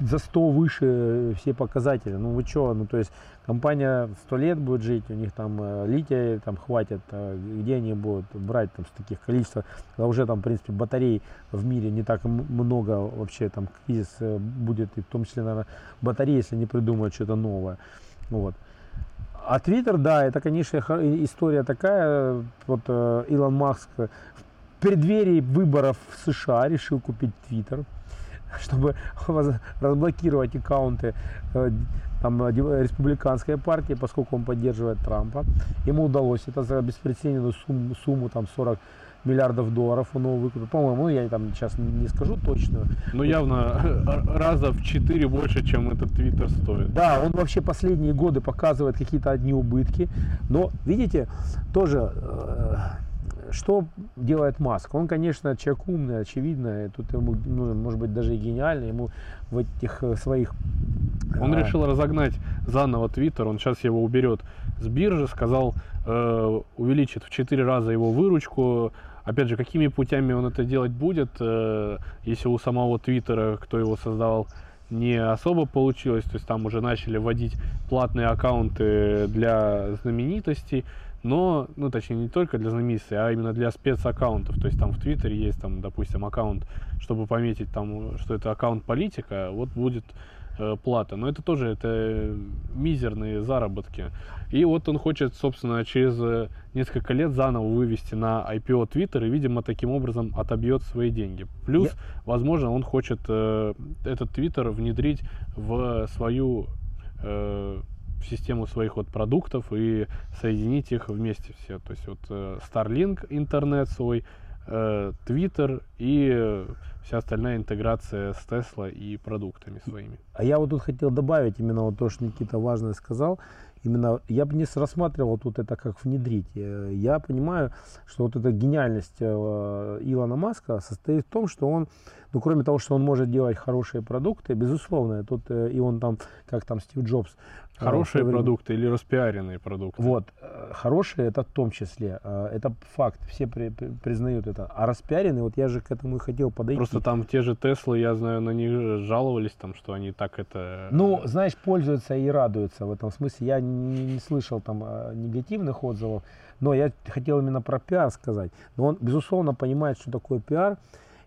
за 100 выше все показатели. Ну вы что, ну то есть компания 100 лет будет жить, у них там э, лития там хватит, а где они будут брать там с таких количеств, когда уже там в принципе батарей в мире не так много вообще там кризис э, будет, и в том числе, наверное, батареи, если не придумают что-то новое. Вот. А Твиттер, да, это, конечно, история такая. Вот э, Илон Маск в преддверии выборов в США решил купить Твиттер. Чтобы разблокировать аккаунты э, там, э, республиканской партии, поскольку он поддерживает Трампа. Ему удалось это за беспрецедентную сумму, сумму там 40 миллиардов долларов он его выкупил. По-моему, ну, я там сейчас не скажу точно.
Ну, явно раза в 4 больше, чем этот твиттер стоит.
Да, он вообще последние годы показывает какие-то одни убытки. Но, видите, тоже э, что делает Маск? Он, конечно, человек умный, очевидно, и тут ему, ну, может быть, даже и гениальный, ему в этих э, своих...
Он а... решил разогнать заново Твиттер, он сейчас его уберет с биржи, сказал, э, увеличит в 4 раза его выручку. Опять же, какими путями он это делать будет, э, если у самого Твиттера, кто его создавал, не особо получилось, то есть там уже начали вводить платные аккаунты для знаменитостей, но, ну, точнее, не только для знаменитостей, а именно для спецаккаунтов. То есть там в Твиттере есть, там, допустим, аккаунт, чтобы пометить там, что это аккаунт политика, вот будет э, плата. Но это тоже это мизерные заработки. И вот он хочет, собственно, через э, несколько лет заново вывести на IPO Twitter и, видимо, таким образом отобьет свои деньги. Плюс, Я... возможно, он хочет э, этот Twitter внедрить в свою э, систему своих вот продуктов и соединить их вместе все. То есть вот э, Starlink интернет свой, э, Twitter и вся остальная интеграция с Tesla и продуктами своими.
А я вот тут хотел добавить именно вот то, что Никита важное сказал. именно я бы не рассматривал тут это как внедрить. Э, я понимаю, что вот эта гениальность Илона Маска состоит в том, что он, ну кроме того, что он может делать хорошие продукты, безусловно, тут и он там, как там Стив Джобс,
Хорошие время... продукты или распиаренные продукты?
Вот, хорошие это в том числе, это факт, все при, при, признают это. А распиаренные, вот я же к этому и хотел подойти.
Просто там те же Теслы, я знаю, на них жаловались, там, что они так это...
Ну, знаешь, пользуются и радуются в этом смысле. Я не, не слышал там а, негативных отзывов, но я хотел именно про пиар сказать. Но он, безусловно, понимает, что такое пиар.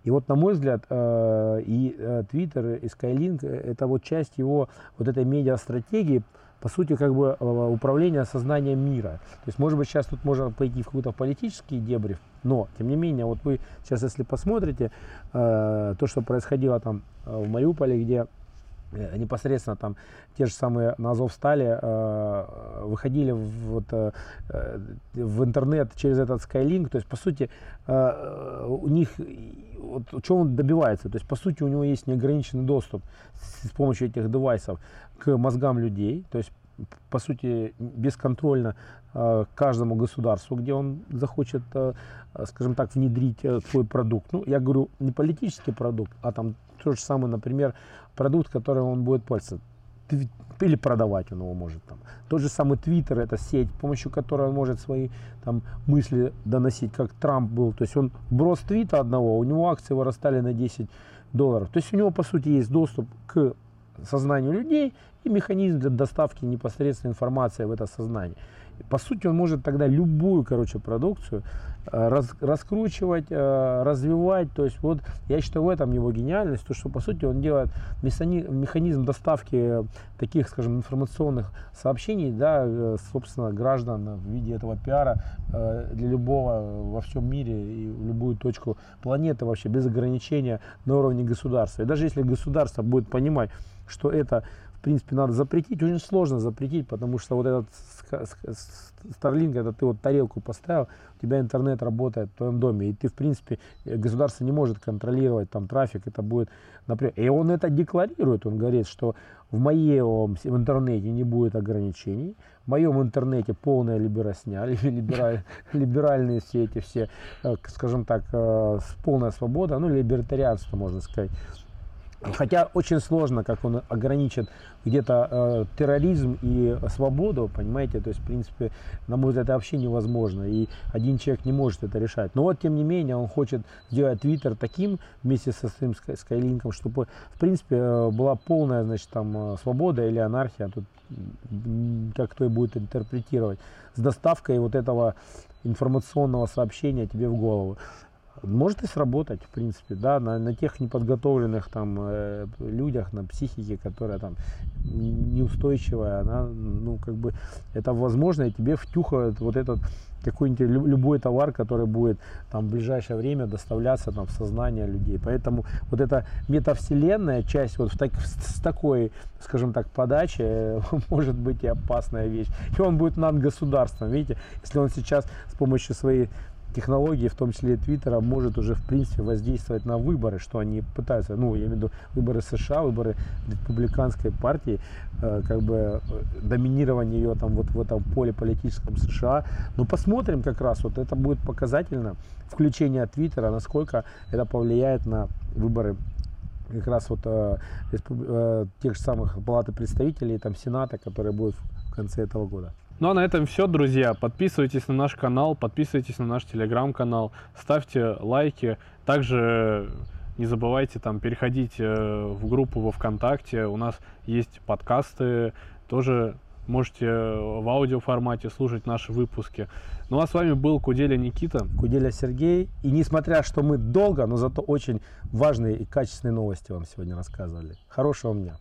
И вот, на мой взгляд, э, и э, Twitter, и Skylink – это вот часть его вот этой медиа-стратегии, по сути, как бы э, управление сознанием мира. То есть, может быть, сейчас тут можно пойти в какие-то политические дебри, но, тем не менее, вот вы сейчас, если посмотрите, то, что происходило там в Мариуполе, где Э, непосредственно там те же самые на Азовстале э, выходили в, вот, э, в интернет через этот Skylink, то есть по сути э, у них вот, что он добивается, то есть по сути у него есть неограниченный доступ с, с помощью этих девайсов к мозгам людей, то есть по сути бесконтрольно э, каждому государству, где он захочет, э, скажем так, внедрить э, свой продукт. Ну, я говорю не политический продукт, а там то же самое, например, продукт, которым он будет пользоваться. Или продавать он его может. Там. Тот же самый Твиттер, это сеть, с помощью которой он может свои там, мысли доносить, как Трамп был. То есть он брос твита одного, у него акции вырастали на 10 долларов. То есть у него, по сути, есть доступ к сознанию людей и механизм для доставки непосредственной информации в это сознание. По сути, он может тогда любую, короче, продукцию э, раз, раскручивать, э, развивать. То есть вот я считаю в этом его гениальность, то что по сути он делает механизм доставки таких, скажем, информационных сообщений, да, э, собственно, граждан в виде этого пиара для любого во всем мире и в любую точку планеты вообще без ограничения на уровне государства. И даже если государство будет понимать, что это принципе, надо запретить. Очень сложно запретить, потому что вот этот Starlink, это ты вот тарелку поставил, у тебя интернет работает в твоем доме, и ты, в принципе, государство не может контролировать там трафик, это будет, например, и он это декларирует, он говорит, что в моем в интернете не будет ограничений, в моем интернете полная либеросня, либераль, либеральные все эти все, э, скажем так, э, полная свобода, ну, либертарианство, можно сказать. Хотя очень сложно, как он ограничит где-то э, терроризм и свободу, понимаете, то есть, в принципе, на мой взгляд, это вообще невозможно, и один человек не может это решать. Но вот, тем не менее, он хочет сделать Твиттер таким вместе со своим Скайлинком, чтобы, в принципе, э, была полная, значит, там, э, свобода или анархия, тут как кто и будет интерпретировать, с доставкой вот этого информационного сообщения тебе в голову может и сработать, в принципе, да, на, на тех неподготовленных там э, людях, на психике, которая там неустойчивая, она, ну, как бы, это возможно, и тебе втюхают вот этот какой-нибудь любой товар, который будет там в ближайшее время доставляться там в сознание людей. Поэтому вот эта метавселенная часть вот в так, с такой, скажем так, подачи э, может быть и опасная вещь. И он будет над государством, видите, если он сейчас с помощью своей технологии, в том числе Твиттера, может уже в принципе воздействовать на выборы, что они пытаются, ну, я имею в виду выборы США, выборы республиканской партии, э, как бы э, доминирование ее там вот в этом поле политическом США. Но посмотрим как раз, вот это будет показательно, включение Твиттера, насколько это повлияет на выборы как раз вот э, э, тех же самых палаты представителей, там Сената, которые будут в конце этого года.
Ну а на этом все, друзья. Подписывайтесь на наш канал, подписывайтесь на наш телеграм-канал, ставьте лайки. Также не забывайте там переходить э, в группу во ВКонтакте. У нас есть подкасты, тоже можете в аудиоформате слушать наши выпуски. Ну а с вами был Куделя Никита.
Куделя Сергей. И несмотря, что мы долго, но зато очень важные и качественные новости вам сегодня рассказывали. Хорошего дня.